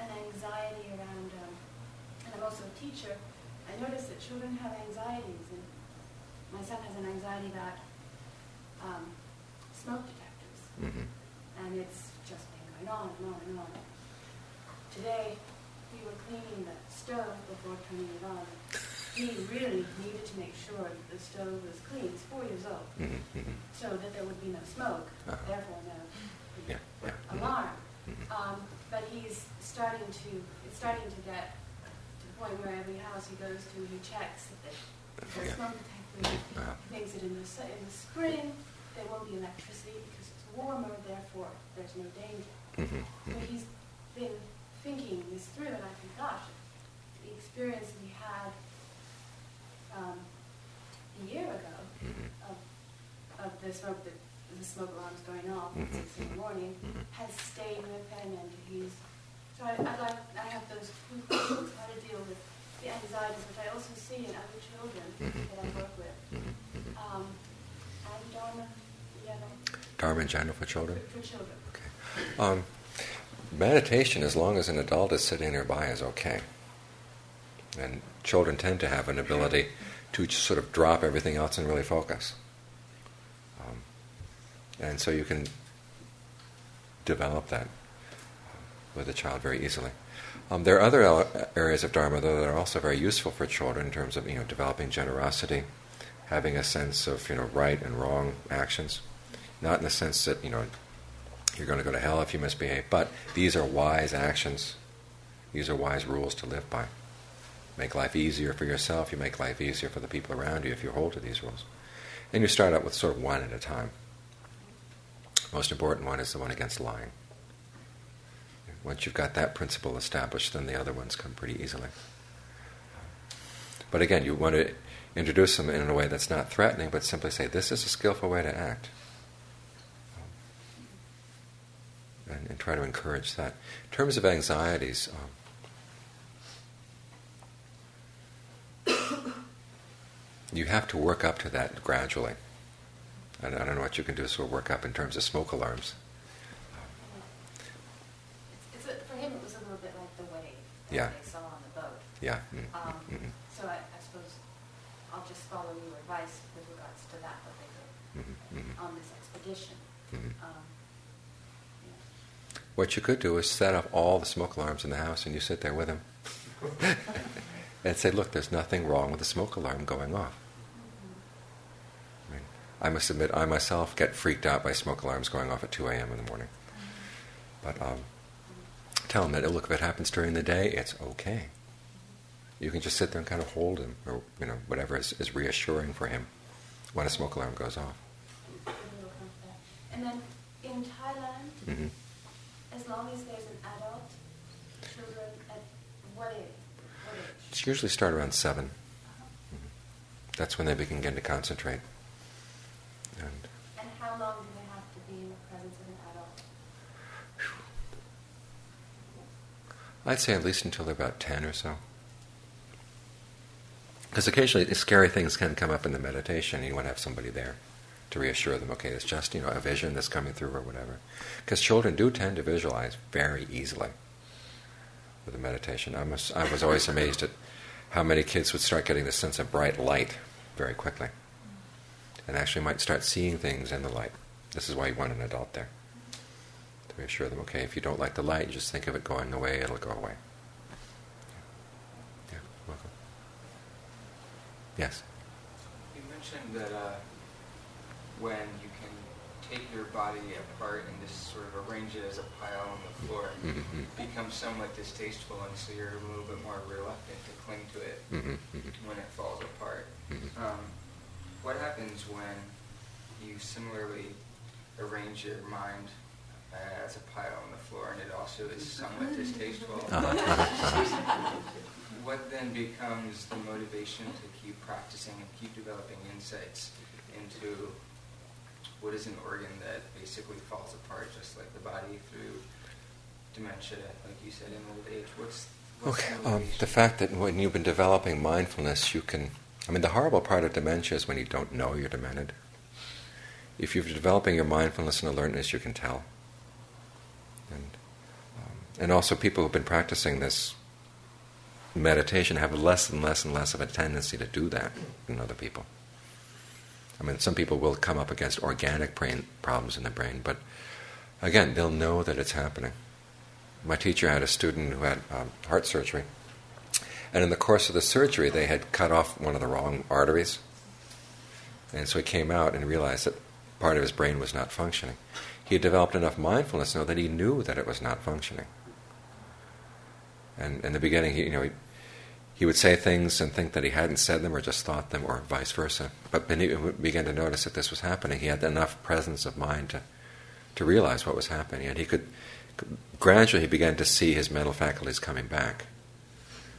an anxiety around, um, and I'm also a teacher. I notice that children have anxieties, and my son has an anxiety about um, smoke detectors, hmm and it's just been going on and on and on. Today, we were cleaning the stove before turning it on. He really needed to make sure that the stove was clean. It's four years old, hmm hmm so that there would be no smoke, Uh-huh. therefore no Yeah, yeah. mhm, alarm. mhm. Um, but he's starting to, it's starting to get to the point where every house he goes to, he checks that the, the Yeah. smoke detector, Uh-huh. he thinks that in the, in the spring, there won't be electricity because it's warmer, therefore there's no danger. Mhm, So mhm. he's been thinking this through, and I think, gosh, the experience that he had um, a year ago Mhm. of, of the smoke, the, the smoke alarms going off at Mhm, six in the morning mhm. has stayed with him, and he's. So I, I'd like, I have those two questions: how to deal with the anxieties, which I also see in other children Mhm, that I work with, Mhm, mhm. um, and Dharma, yeah, Dharma general for children? for, for children. Okay. Um, meditation, as long as an adult is sitting nearby, is okay. And children tend to have an ability to just sort of drop everything else and really focus. Um, and so you can develop that with a child very easily. Um, there are other areas of Dharma, though, that are also very useful for children in terms of you know developing generosity, having a sense of you know right and wrong actions, not in the sense that you know you're going to go to hell if you misbehave, but these are wise actions. These are wise rules to live by. Make life easier for yourself. You make life easier for the people around you if you hold to these rules. And you start out with sort of one at a time. Most important one is the one against lying. Once you've got that principle established, then the other ones come pretty easily. But again, you want to introduce them in a way that's not threatening, but simply say, this is a skillful way to act. And, and try to encourage that. In terms of anxieties, um, you have to work up to that gradually. I don't know what you can do to sort of work up in terms of smoke alarms. It's, it's a, for him, it was a little bit like the wave that Yeah. they saw on the boat. Yeah. mm, Um, mhm, So I, I suppose I'll just follow your advice with regards to that, what they did mhm, mhm, on this expedition. mhm. Um, yeah. What you could do is set up all the smoke alarms in the house and you sit there with him. and say, look, there's nothing wrong with the smoke alarm going off. I, mean, I must admit, I myself get freaked out by smoke alarms going off at 2 a.m. in the morning. But um, tell him that, look, if it happens during the day, it's okay. You can just sit there and kind of hold him, or you know, whatever is, is reassuring for him when a smoke alarm goes off. Give a little comfort. And then in Thailand, hmm as long as there's an adult, children at what age? What age? It's usually start around 7. Mhm. That's when they begin to concentrate. And And how long do they have to be in the presence of an adult? I'd say at least until they're about 10 or so. Because occasionally scary things can come up in the meditation, and you want to have somebody there to reassure them, okay, it's just, you know, a vision that's coming through or whatever. Because children do tend to visualize very easily with the meditation. I was, I was always amazed at how many kids would start getting the sense of bright light very quickly and actually might start seeing things in the light. This is why you want an adult there to reassure them, okay, if you don't like the light, just think of it going away, it'll go away. Yeah, welcome. Yes? You mentioned that uh, when you can take your body apart and just sort of arrange it as a pile on the floor, Mm-hmm. becomes somewhat distasteful, and so you're a little bit more reluctant to cling to it Mm-hmm. Mm-hmm. when it falls apart. Mhm. Um, what happens when you similarly arrange your mind uh, as a pile on the floor and it also is somewhat distasteful? Uh-huh. what then becomes the motivation to keep practicing and keep developing insights into what is an organ that basically falls apart just like the body through dementia, like you said, in old age? What's, what's Okay, the um, the fact that when you've been developing mindfulness, you can. I mean, the horrible part of dementia is when you don't know you're demented. If you're developing your mindfulness and alertness, you can tell. And, um, and also, people who've been practicing this meditation have less and less and less of a tendency to do that than other people. I mean, some people will come up against organic brain problems in the brain, but again, they'll know that it's happening. My teacher had a student who had um, heart surgery, and in the course of the surgery, they had cut off one of the wrong arteries. And so he came out and realized that part of his brain was not functioning. He had developed enough mindfulness to know that he knew that it was not functioning. And in the beginning, he, you know, he, he would say things and think that he hadn't said them or just thought them, or vice versa. But he began to notice that this was happening, he had enough presence of mind to, to realize what was happening, and he could gradually he began to see his mental faculties coming back.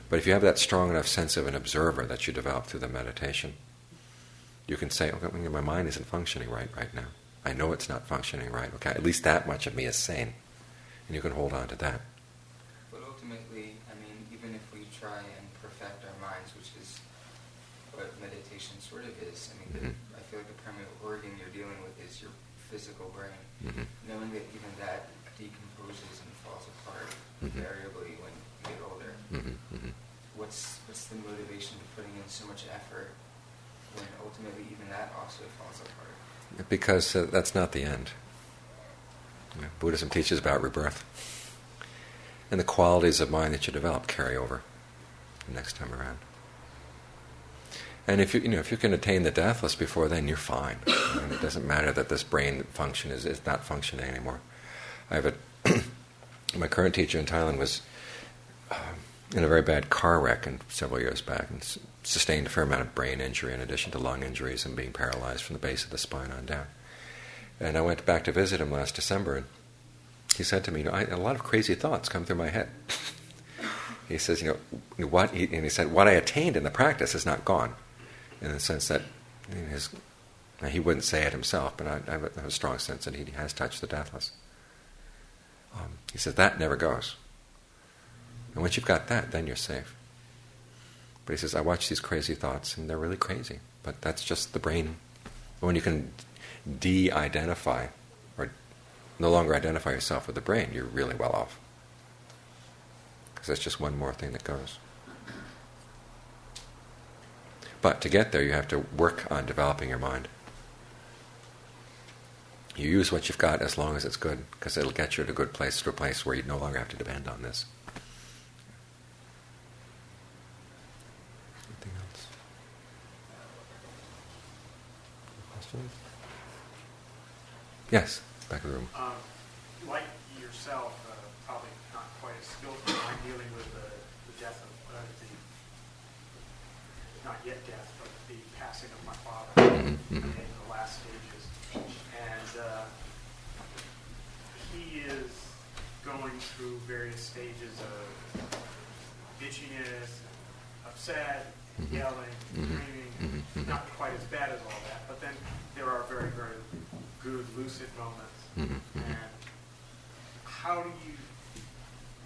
But if you have that strong enough sense of an observer that you develop through the meditation, you can say, okay, my mind isn't functioning right right now. I know it's not functioning right. Okay, at least that much of me is sane. And you can hold on to that. But ultimately, I mean, even if we try and perfect our minds, which is what meditation sort of is, I mean, Mhm. the, I feel like the primary organ you're dealing with is your physical brain. Mhm. Knowing that even that decomposes and falls apart Mhm. variably when you get older, hmm hmm what's what's the motivation to putting in so much effort when ultimately even that also falls apart? Because uh, that's not the end. Buddhism teaches about rebirth. And the qualities of mind that you develop carry over the next time around. And if you, you know, if you can attain the deathless before then, you're fine. It doesn't matter that this brain function is, is not functioning anymore. I have a my current teacher in Thailand was um, in a very bad car wreck and several years back and sustained a fair amount of brain injury in addition to lung injuries and being paralyzed from the base of the spine on down. And I went back to visit him last December and he said to me, you know, I, a lot of crazy thoughts come through my head. he says, you know, what, he, and he said, what I attained in the practice is not gone in the sense that his, he wouldn't say it himself, but I, I have a strong sense that he has touched the deathless. Um, he says, that never goes. And once you've got that, then you're safe. But he says, I watch these crazy thoughts, and they're really crazy. But that's just the brain. When you can de identify, or no longer identify yourself with the brain, you're really well off. Because that's just one more thing that goes. But to get there, you have to work on developing your mind. You use what you've got as long as it's good, because it'll get you to a good place, to a place where you no longer have to depend on this. Anything else? Questions? Yes, back of the room. Um, like yourself, uh, probably not quite as skillful, I'm dealing with the, the death of, uh, the, not yet death, but the passing of my father Mhm, mhm. in the last stages. And uh, he is going through various stages of bitchiness, upset, Mhm. yelling, Mhm. screaming, Mhm, mhm. not quite as bad as all that, but then there are very, very good lucid moments. Mhm, mhm. And how do you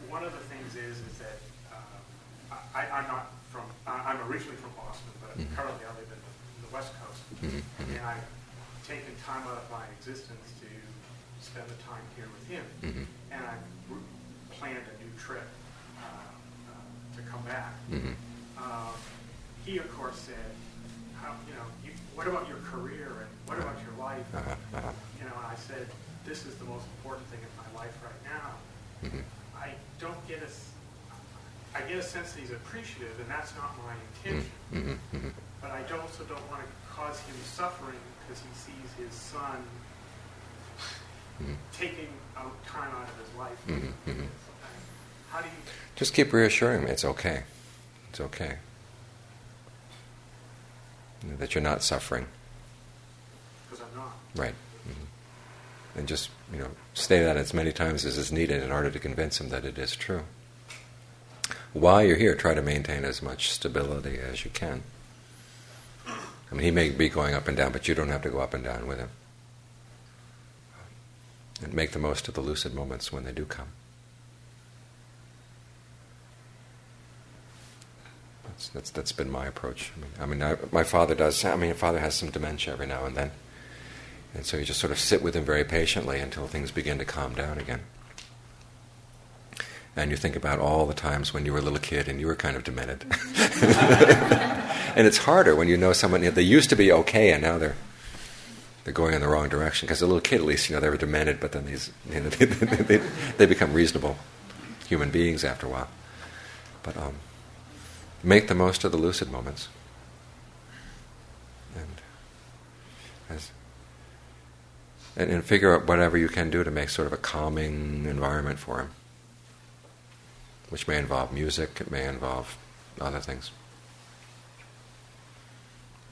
one of the things is is that uh, I, I'm not from I- I'm originally from Boston, but Mhm. currently I live in the, in the West Coast, Mhm, mhm. and I've taken time out of my existence to spend the time here with him, Mhm. and I've r- planned a new trip uh, uh, to come back. Um, he, of course, said, "How you know? You, what about your career and what about your life?" Uh-huh. You know, I said, "This is the most important thing in my life right now." Mhm. I don't get a, I get a sense that he's appreciative, and that's not my intention. Mhm, mhm. But I also don't want to cause him suffering because he sees his son Mhm. taking out time out of his life. Mhm, mhm. How do you? Just keep reassuring him it's okay. It's okay. That you're not suffering. Because I'm not. Right. Mhm. And just, you know, say that as many times as is needed in order to convince him that it is true. While you're here, try to maintain as much stability as you can. I mean, he may be going up and down, but you don't have to go up and down with him. And make the most of the lucid moments when they do come. That's, that's, that's been my approach. I mean, I mean I, my father does. I mean, father has some dementia every now and then. And so you just sort of sit with him very patiently until things begin to calm down again. And you think about all the times when you were a little kid and you were kind of demented. and it's harder when you know someone, they used to be okay and now they're, they're going in the wrong direction. Because a little kid, at least, you know, they were demented, but then these, you know, they, they, they become reasonable human beings after a while. But um, make the most of the lucid moments. And as and, and figure out whatever you can do to make sort of a calming environment for him, which may involve music, it may involve other things.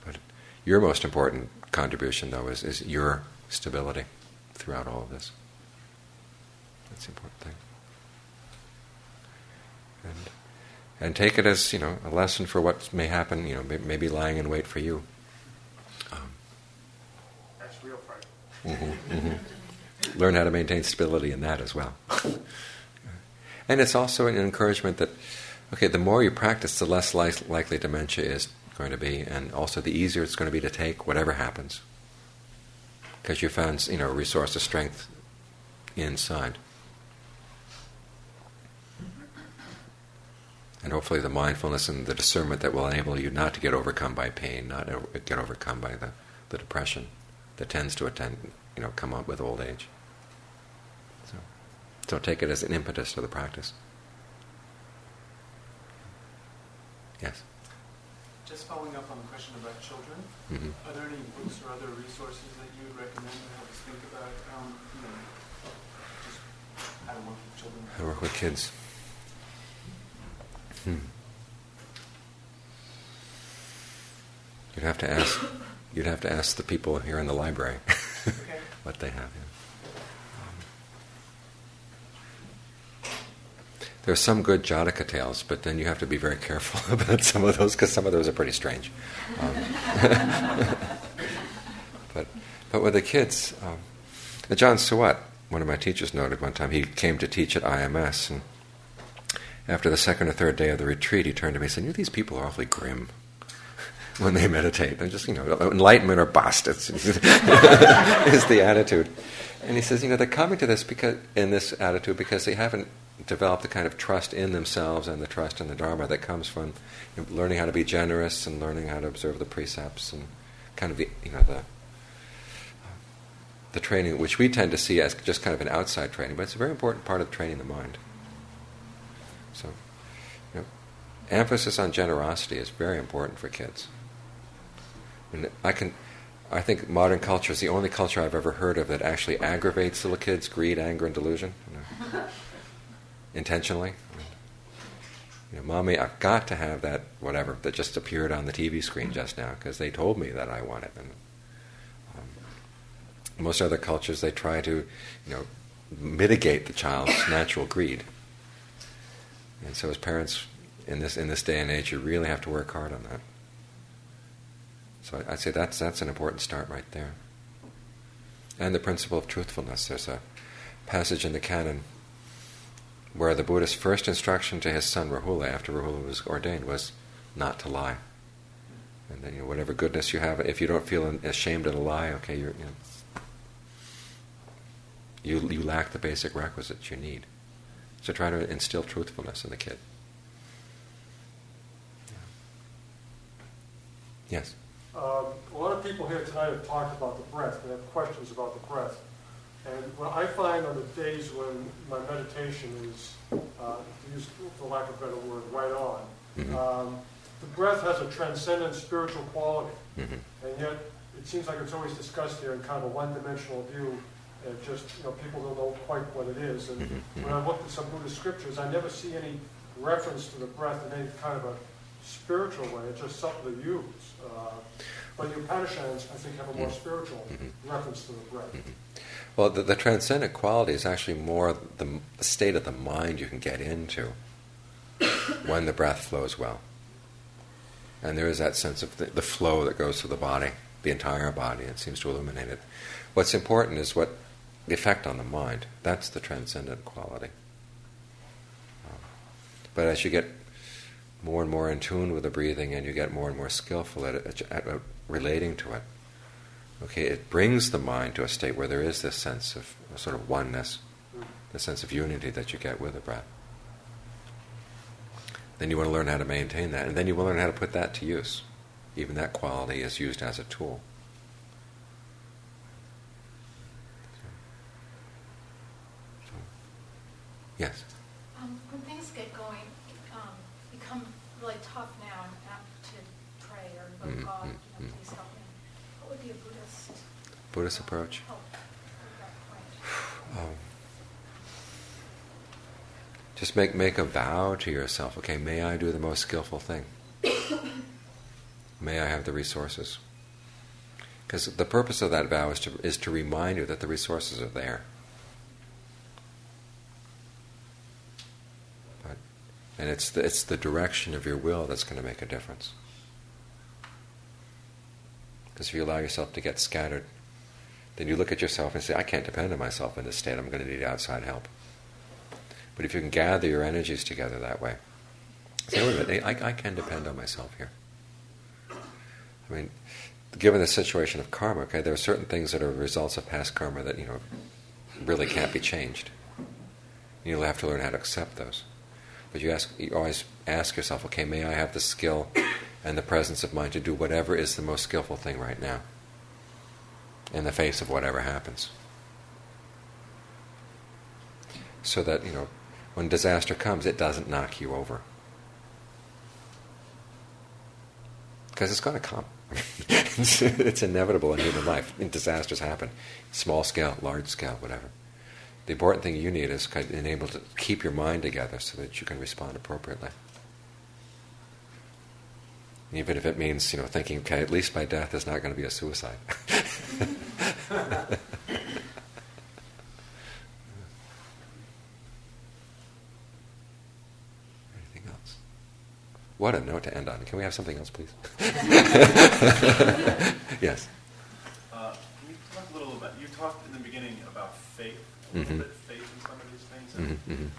But your most important contribution, though, is, is your stability throughout all of this. That's the important thing. And, and take it as, you know, a lesson for what may happen, you know, may, maybe lying in wait for you. Um, That's real frightening. Mhm, mhm. Learn how to maintain stability in that as well. and it's also an encouragement that, okay, the more you practice, the less li- likely dementia is going to be, and also the easier it's going to be to take whatever happens. Because you found, you know, a resource of strength inside. And hopefully the mindfulness and the discernment that will enable you not to get overcome by pain, not get overcome by the, the depression that tends to attend, you know, come up with old age. So, so take it as an impetus to the practice. Yes. Just following up on the question about children, Mhm. are there any books or other resources that you would recommend to help us think about, um, you know, just how to work with children? I work with kids. Hmm. You'd have to ask. You'd have to ask the people here in the library what they have. Yeah. are some good Jataka tales, but then you have to be very careful about some of those because some of those are pretty strange. Um, but but with the kids, um, Ajaan Suwat, one of my teachers, noted one time he came to teach at IMS, and after the second or third day of the retreat, he turned to me and said, "You know, these people are awfully grim." When they meditate, they're just you know enlightenment or bust. It's, is the attitude, and he says, you know, they're coming to this because in this attitude because they haven't developed the kind of trust in themselves and the trust in the Dharma that comes from you know, learning how to be generous and learning how to observe the precepts and kind of the, you know the the training which we tend to see as just kind of an outside training, but it's a very important part of training the mind. So, you know, emphasis on generosity is very important for kids. And I can, I think modern culture is the only culture I've ever heard of that actually aggravates little kids' greed, anger, and delusion, you know, intentionally. You know, mommy, I've got to have that whatever that just appeared on the TV screen just now because they told me that I want it. And um, most other cultures, they try to, you know, mitigate the child's natural greed. And so, as parents in this in this day and age, you really have to work hard on that. So I'd say that's that's an important start right there. And the principle of truthfulness. There's a passage in the canon where the Buddha's first instruction to his son Rahula after Rahula was ordained was not to lie. And then, you know, whatever goodness you have, if you don't feel ashamed of a lie, okay, you, know, you, you lack the basic requisites you need. So try to instill truthfulness in the kid. Yes? Um, a lot of people here tonight have talked about the breath. They have questions about the breath. And what I find on the days when my meditation is, uh, to use, for lack of a better word, right on, mm-hmm. um, the breath has a transcendent spiritual quality. Mm-hmm. And yet, it seems like it's always discussed here in kind of a one-dimensional view. And just, you know, people don't know quite what it is. And mm-hmm. when I looked at some Buddhist scriptures, I never see any reference to the breath in any kind of a spiritual way. It's just something to use. Uh, but the Upanishads, I think, have a more mm-hmm. spiritual mm-hmm. reference to the breath. Well, the, the, transcendent quality is actually more the, state of the mind you can get into when the breath flows well. And there is that sense of the, the flow that goes through the body, the entire body. It seems to illuminate it. What's important is what the effect on the mind. That's the transcendent quality. Um, but as you get more and more in tune with the breathing and you get more and more skillful at, at, at relating to it, okay, it brings the mind to a state where there is this sense of sort of oneness, the sense of unity that you get with the breath. Then you want to learn how to maintain that, and then you will learn how to put that to use. Even that quality is used as a tool. Yes. Um, when things get going, um, become really tough now, and have to pray or invoke mm-hmm. God, you know, mm-hmm. please help me. What would be a Buddhist Buddhist approach? Um, just make make a vow to yourself. Okay, may I do the most skillful thing. may I have the resources. Because the purpose of that vow is to is to remind you that the resources are there. And it's the, it's the direction of your will that's going to make a difference. Because if you allow yourself to get scattered, then you look at yourself and say, I can't depend on myself in this state, I'm going to need outside help. But if you can gather your energies together that way, say, wait a minute, I, I can depend on myself here. I mean, given the situation of karma, okay, there are certain things that are results of past karma that, you know, really can't be changed. You'll have to learn how to accept those. But you ask, you always ask yourself, okay, may I have the skill and the presence of mind to do whatever is the most skillful thing right now, in the face of whatever happens, so that you know when disaster comes, it doesn't knock you over, because it's going to come. it's inevitable in human life. Disasters happen, small scale, large scale, whatever. The important thing you need is kind of able to keep your mind together so that you can respond appropriately. Even if it means, you know, thinking, okay, at least my death is not going to be a suicide. Anything else? What a note to end on. Can we have something else, please? yes. Uh, can you talk a little about, you talked in the beginning about faith a little mm-hmm. bit faith in some of these things. Mm-hmm. mm-hmm.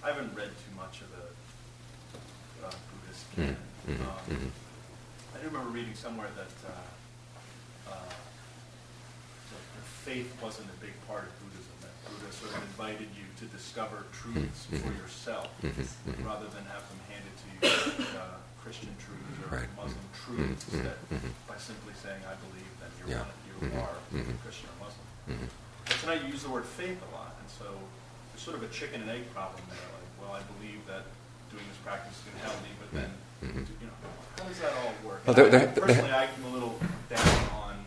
I haven't read too much of the uh, Buddhist mm-hmm. canon. Mm-hmm. Um, mm-hmm. I do remember reading somewhere that uh, uh, faith wasn't a big part of Buddhism. That Buddha sort of invited you to discover truths for yourself, rather than have them handed to you like uh, Christian truths or right. Muslim truths. That by simply saying, "I believe," that you're yeah. one, you are Christian or Muslim. Tonight you use the word faith a lot, and so there's sort of a chicken and egg problem there. Like, well, I believe that doing this practice is going to help me, but then, mm-hmm. you know, how does that all work? Well, they're, they're, personally, I'm a little down on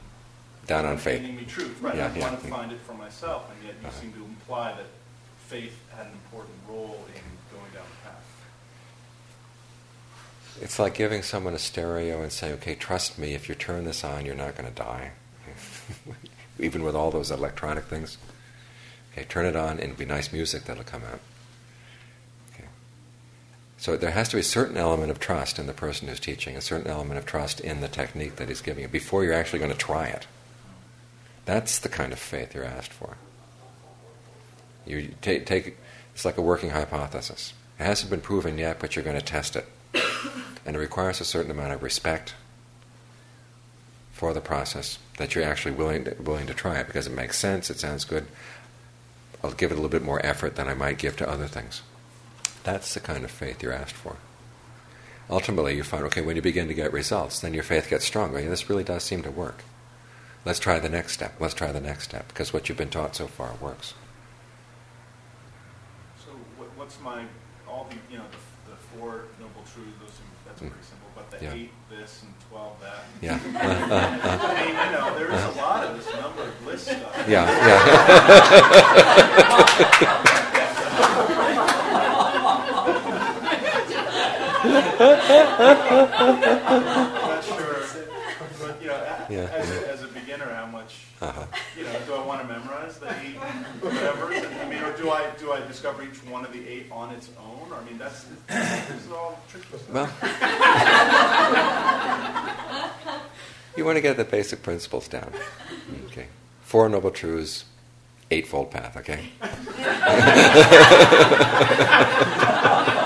down on faith. me truth, right? Yeah, I yeah, want to find it for myself, and yet you uh-huh. seem to imply that faith had an important role in going down the path. It's like giving someone a stereo and saying, "Okay, trust me. If you turn this on, you're not going to die." even with all those electronic things. Okay, turn it on and it'll be nice music that'll come out. Okay. So there has to be a certain element of trust in the person who's teaching, a certain element of trust in the technique that he's giving you before you're actually going to try it. That's the kind of faith you're asked for. You take, take It's like a working hypothesis. It hasn't been proven yet, but you're going to test it. And it requires a certain amount of respect for the process that you're actually willing to, willing to try it because it makes sense, it sounds good. I'll give it a little bit more effort than I might give to other things. That's the kind of faith you're asked for. Ultimately, you find, okay, when you begin to get results, then your faith gets stronger. this really does seem to work. Let's try the next step. Let's try the next step because what you've been taught so far works. So, what, what's my all the you know the, the four noble truths? Those that's pretty simple. The yeah. eight this and twelve that. Yeah. I mean, you know, there is a lot of this number of list stuff. Yeah. Yeah. yeah. as, a, as a beginner, how much, uh-huh. you know, do I want to memorize the eight whatever? I mean, or do I do I discover each one of the eight on its own? I mean, that's this is all tricky. Well, you want to get the basic principles down. Okay, four noble truths, eightfold path. Okay.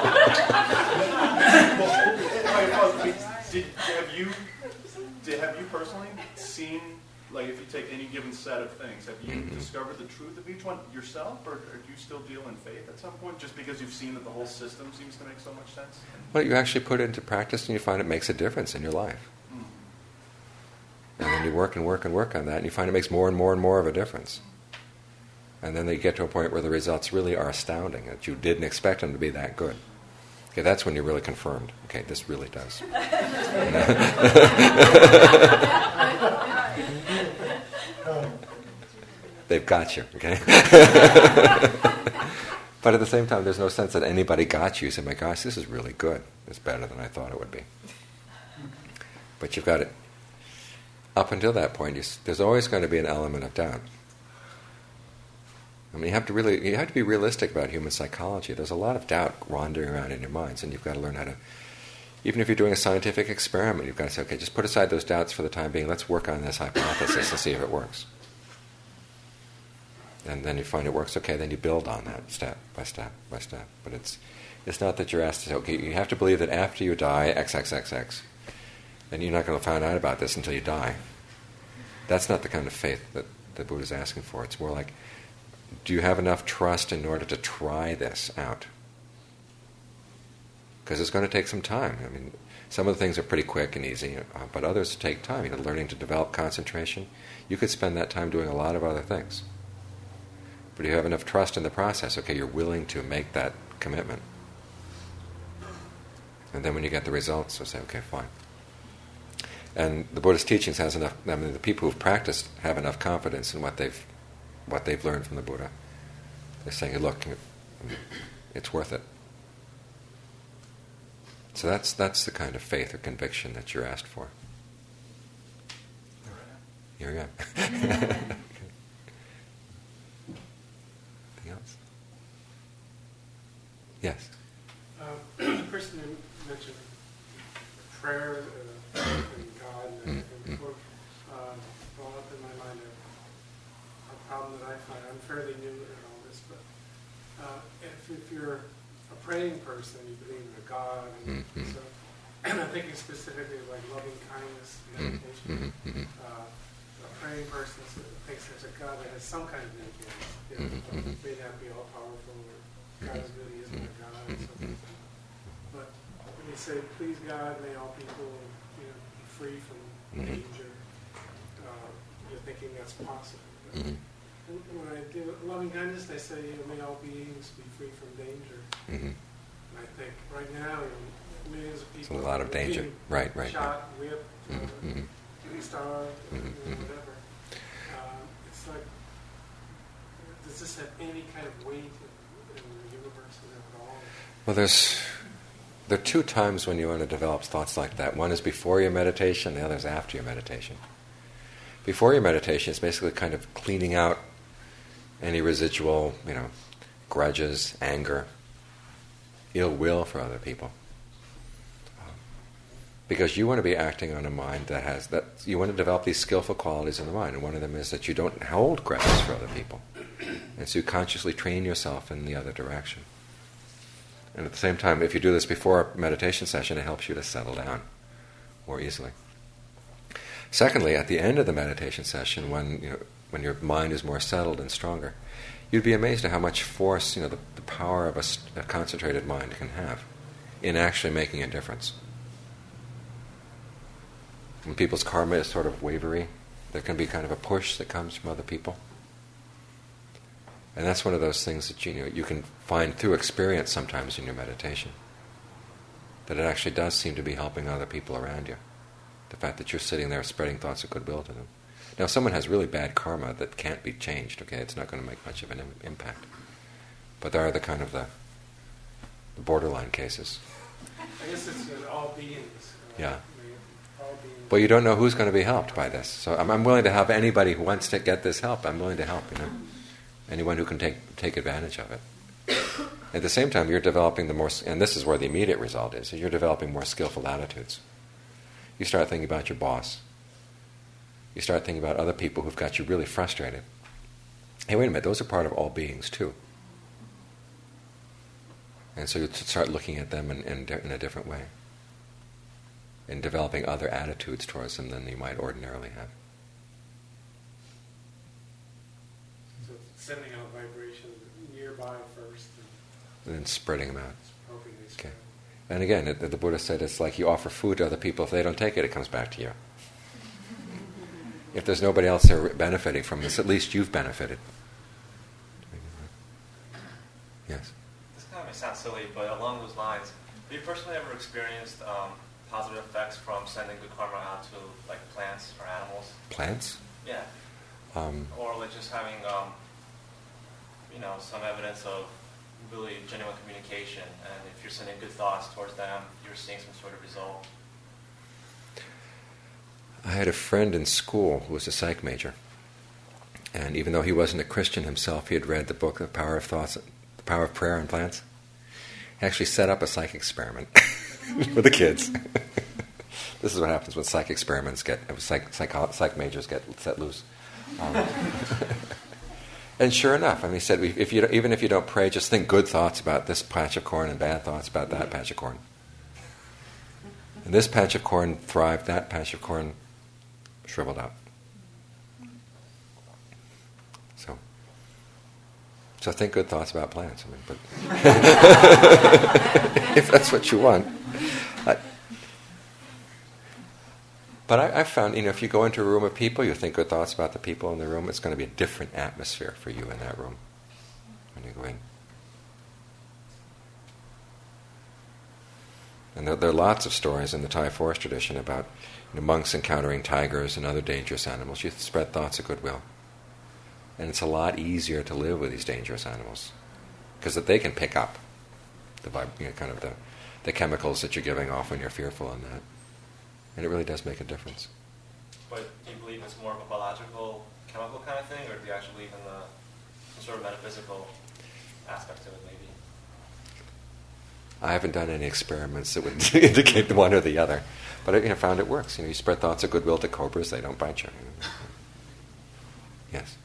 like if you take any given set of things, have you mm-hmm. discovered the truth of each one yourself, or, or, do you still deal in faith at some point, just because you've seen that the whole system seems to make so much sense? Well, you actually put it into practice, and you find it makes a difference in your life. Mm-hmm. And then you work and work and work on that, and you find it makes more and more and more of a difference. And then they get to a point where the results really are astounding, that you didn't expect them to be that good. Okay, that's when you're really confirmed. Okay, this really does. They've got you, okay? but at the same time, there's no sense that anybody got you. You say, my gosh, this is really good. It's better than I thought it would be. But you've got it. Up until that point, you, there's always going to be an element of doubt. I mean, you have to really, you have to be realistic about human psychology. There's a lot of doubt wandering around in your minds, and you've got to learn how to. Even if you're doing a scientific experiment, you've got to say, okay, just put aside those doubts for the time being. Let's work on this hypothesis and see if it works and then you find it works, okay, then you build on that step by step by step. But it's it's not that you're asked to say, okay, you have to believe that after you die, XXXX. Then you're not going to find out about this until you die. That's not the kind of faith that the Buddha is asking for. It's more like, do you have enough trust in order to try this out? Because it's going to take some time. I mean, some of the things are pretty quick and easy, uh, but others take time. You know, learning to develop concentration. You could spend that time doing a lot of other things. But you have enough trust in the process, okay, you're willing to make that commitment. And then when you get the results, you'll say, okay, fine. And the Buddhist teachings has enough. I mean, the people who've practiced have enough confidence in what they've what they've learned from the Buddha. They're saying, look, it's worth it. So that's that's the kind of faith or conviction that you're asked for. Here we go. Yes. Uh, the person who mentioned prayer uh, and God and, mm-hmm. and uh, brought up in my mind a, a, problem that I find. I'm fairly new in all this, but uh, if, if, you're a praying person, you believe in a God, and mm-hmm. so, and I'm thinking specifically like loving kindness meditation. Mm-hmm. Uh, a praying person thinks there's a God that has some kind of influence. You know, may not be all powerful or God is really isn't a God. Mm-hmm. But when you say, please God, may all people you know, be free from mm-hmm. danger, uh, you're thinking that's possible. Mm-hmm. And when I do loving kindness, they say, you know, may all beings be free from danger. Mm-hmm. And I think right now, you know, millions of people. It's a lot of danger. Right, right. Shot, right. whipped, mm-hmm. uh, starved, mm-hmm. you know, whatever. Um, it's like, does this have any kind of weight well, there's there are two times when you want to develop thoughts like that. One is before your meditation, the other is after your meditation. Before your meditation, it's basically kind of cleaning out any residual, you know, grudges, anger, ill will for other people. Because you want to be acting on a mind that has that you want to develop these skillful qualities in the mind, and one of them is that you don't hold grudges for other people. And so you consciously train yourself in the other direction. And at the same time, if you do this before a meditation session, it helps you to settle down more easily. Secondly, at the end of the meditation session, when, you know, when your mind is more settled and stronger, you'd be amazed at how much force, you know, the, the power of a, a concentrated mind can have in actually making a difference. When people's karma is sort of wavery, there can be kind of a push that comes from other people. And that's one of those things that you know you can find through experience sometimes in your meditation. That it actually does seem to be helping other people around you. The fact that you're sitting there spreading thoughts of goodwill to them. Now, if someone has really bad karma that can't be changed, okay, it's not going to make much of an Im- impact. But there are the kind of the, the borderline cases. I guess it's all beings. uh, Yeah. I all beings. Well, you don't know who's going to be helped by this. So I'm, I'm willing to help anybody who wants to get this help. I'm willing to help, you know. Anyone who can take, take advantage of it. At the same time, you're developing the more, and this is where the immediate result is, you're developing more skillful attitudes. You start thinking about your boss. You start thinking about other people who've got you really frustrated. Hey, wait a minute, those are part of all beings too. And so you start looking at them in, in, in a different way and developing other attitudes towards them than you might ordinarily have. So sending out vibrations nearby first and And then spreading them out. Okay. And again, it, the Buddha said it's like you offer food to other people. If they don't take it, it comes back to you. If there's nobody else there benefiting from this, at least you've benefited. Yes. This kind of may sound silly, but along those lines, have you personally ever experienced um, positive effects from sending good karma out to like plants or animals? Plants? Yeah. Um, Or like just having, um, you know, some evidence of really genuine communication, and if you're sending good thoughts towards them, you're seeing some sort of result. I had a friend in school who was a psych major. And even though he wasn't a Christian himself, he had read the book, The Power of Thoughts, The Power of Prayer and Plants. He actually set up a psych experiment with the kids. this is what happens when psych experiments get, psych, psych, psych majors get set loose. Um, and sure enough, I mean, he said, if you, even if you don't pray, just think good thoughts about this patch of corn and bad thoughts about that patch of corn. And this patch of corn thrived, that patch of corn shriveled up. So, so think good thoughts about plants. I mean, but if that's what you want. I, but I, I've found, you know, if you go into a room of people, you think good thoughts about the people in the room, it's going to be a different atmosphere for you in that room when you go in. And there, there are lots of stories in the Thai forest tradition about you know, monks encountering tigers and other dangerous animals. You spread thoughts of goodwill. And it's a lot easier to live with these dangerous animals because that they can pick up the you know, kind of the, the chemicals that you're giving off when you're fearful and that. And it really does make a difference. But do you believe it's more of a biological, chemical kind of thing, or do you actually believe in the some sort of metaphysical aspect to it, maybe? I haven't done any experiments that would indicate the one or the other, but I you know, found it works. You know, you spread thoughts of goodwill to cobras; they don't bite you. Yes.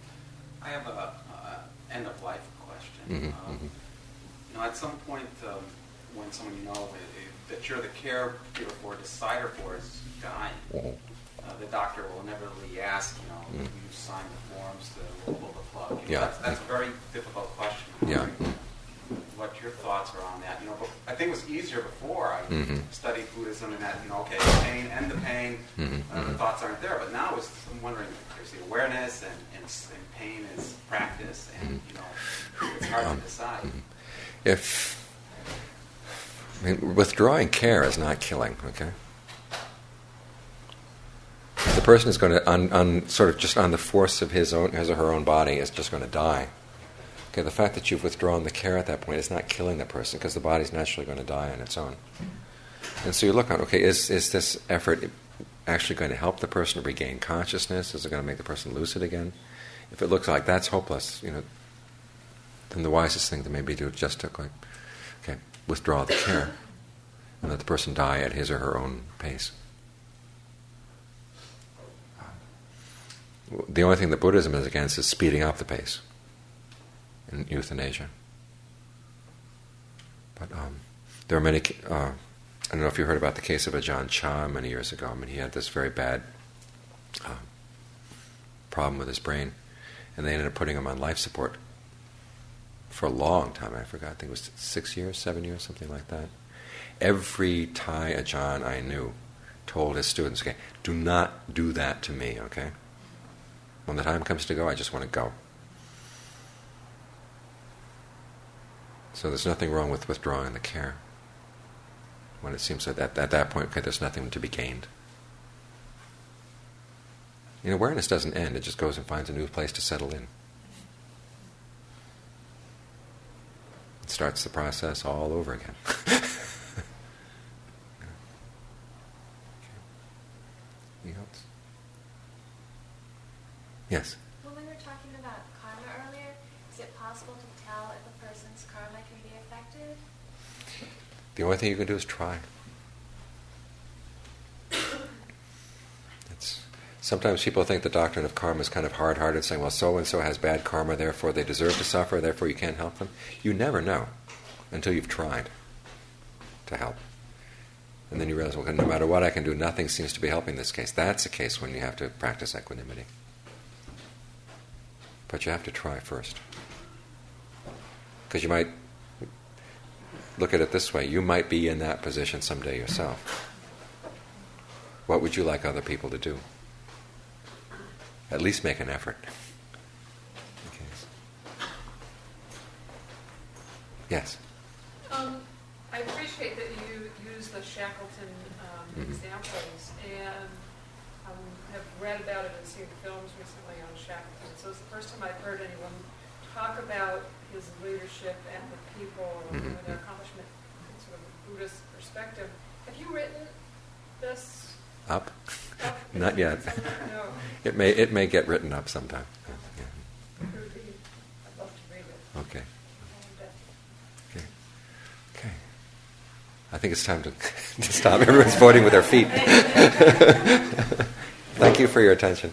I have a, a end of life question. Mhm, Um, mhm. You know, at some point, um, when someone you know i- i- that you're the caregiver for, decider for is dying, Mhm. uh, the doctor will inevitably ask, you know, Mhm. you sign the forms to pull the plug. You know, Yeah. That's, that's a very difficult question. Yeah. What your thoughts are on that? You know, I think it was easier before. I Mhm. studied Buddhism and that, you know, okay, the pain, end the pain, Mhm, uh, the mhm. thoughts aren't there. But now it's, I'm wondering, there's the awareness and, and, and pain is practice, and you know, it's hard Um, to decide. If I mean, withdrawing care is not killing, okay? The person is going to, on, sort of just on the force of his own, his or her own body, is just going to die. Okay, the fact that you've withdrawn the care at that point is not killing the person because the body's naturally going to die on its own. And so you look at, okay, is, is this effort actually going to help the person regain consciousness? Is it going to make the person lucid again? If it looks like that's hopeless, you know, then the wisest thing to maybe do is just to like, withdraw the care and let the person die at his or her own pace. The only thing that Buddhism is against is speeding up the pace. in euthanasia. But um, there are many. Uh, I don't know if you heard about the case of Ajahn Chah many years ago. I mean, he had this very bad uh, problem with his brain, and they ended up putting him on life support for a long time. I forgot. I think it was six years, seven years, something like that. Every Thai Ajahn I knew told his students, "Okay, do not do that to me. Okay, when the time comes to go, I just want to go." So there's nothing wrong with withdrawing the care. When it seems that at, at that point, okay, there's nothing to be gained. Know, awareness doesn't end, it just goes and finds a new place to settle in. Starts the process all over again. Anything else? Yes? When we were talking about karma earlier, is it possible to tell if a person's karma can be affected? The only thing you can do is try. It's, sometimes people think the doctrine of karma is kind of hard hearted, saying, well, so and so has bad karma, therefore they deserve to suffer, therefore you can't help them. You never know until you've tried to help. And then you realize, well, no matter what I can do, nothing seems to be helping this case. That's a case when you have to practice equanimity. But you have to try first. Because you might look at it this way you might be in that position someday yourself. What would you like other people to do? At least make an effort. Okay. Yes? Um, I appreciate that you use the Shackleton um, Mhm. examples, and um, have read about it and seen films recently on Shackleton. So it's the first time I've heard anyone talk about his leadership and the people and Mhm. their accomplishment sort of a Buddhist perspective. Have you written this? Up? Not yet. It may it may get written up sometime. Yeah. It would be- I'd love to read it. Okay. Okay. Okay. I think it's time to, to stop. Everyone's voting with their feet. Thank you for your attention.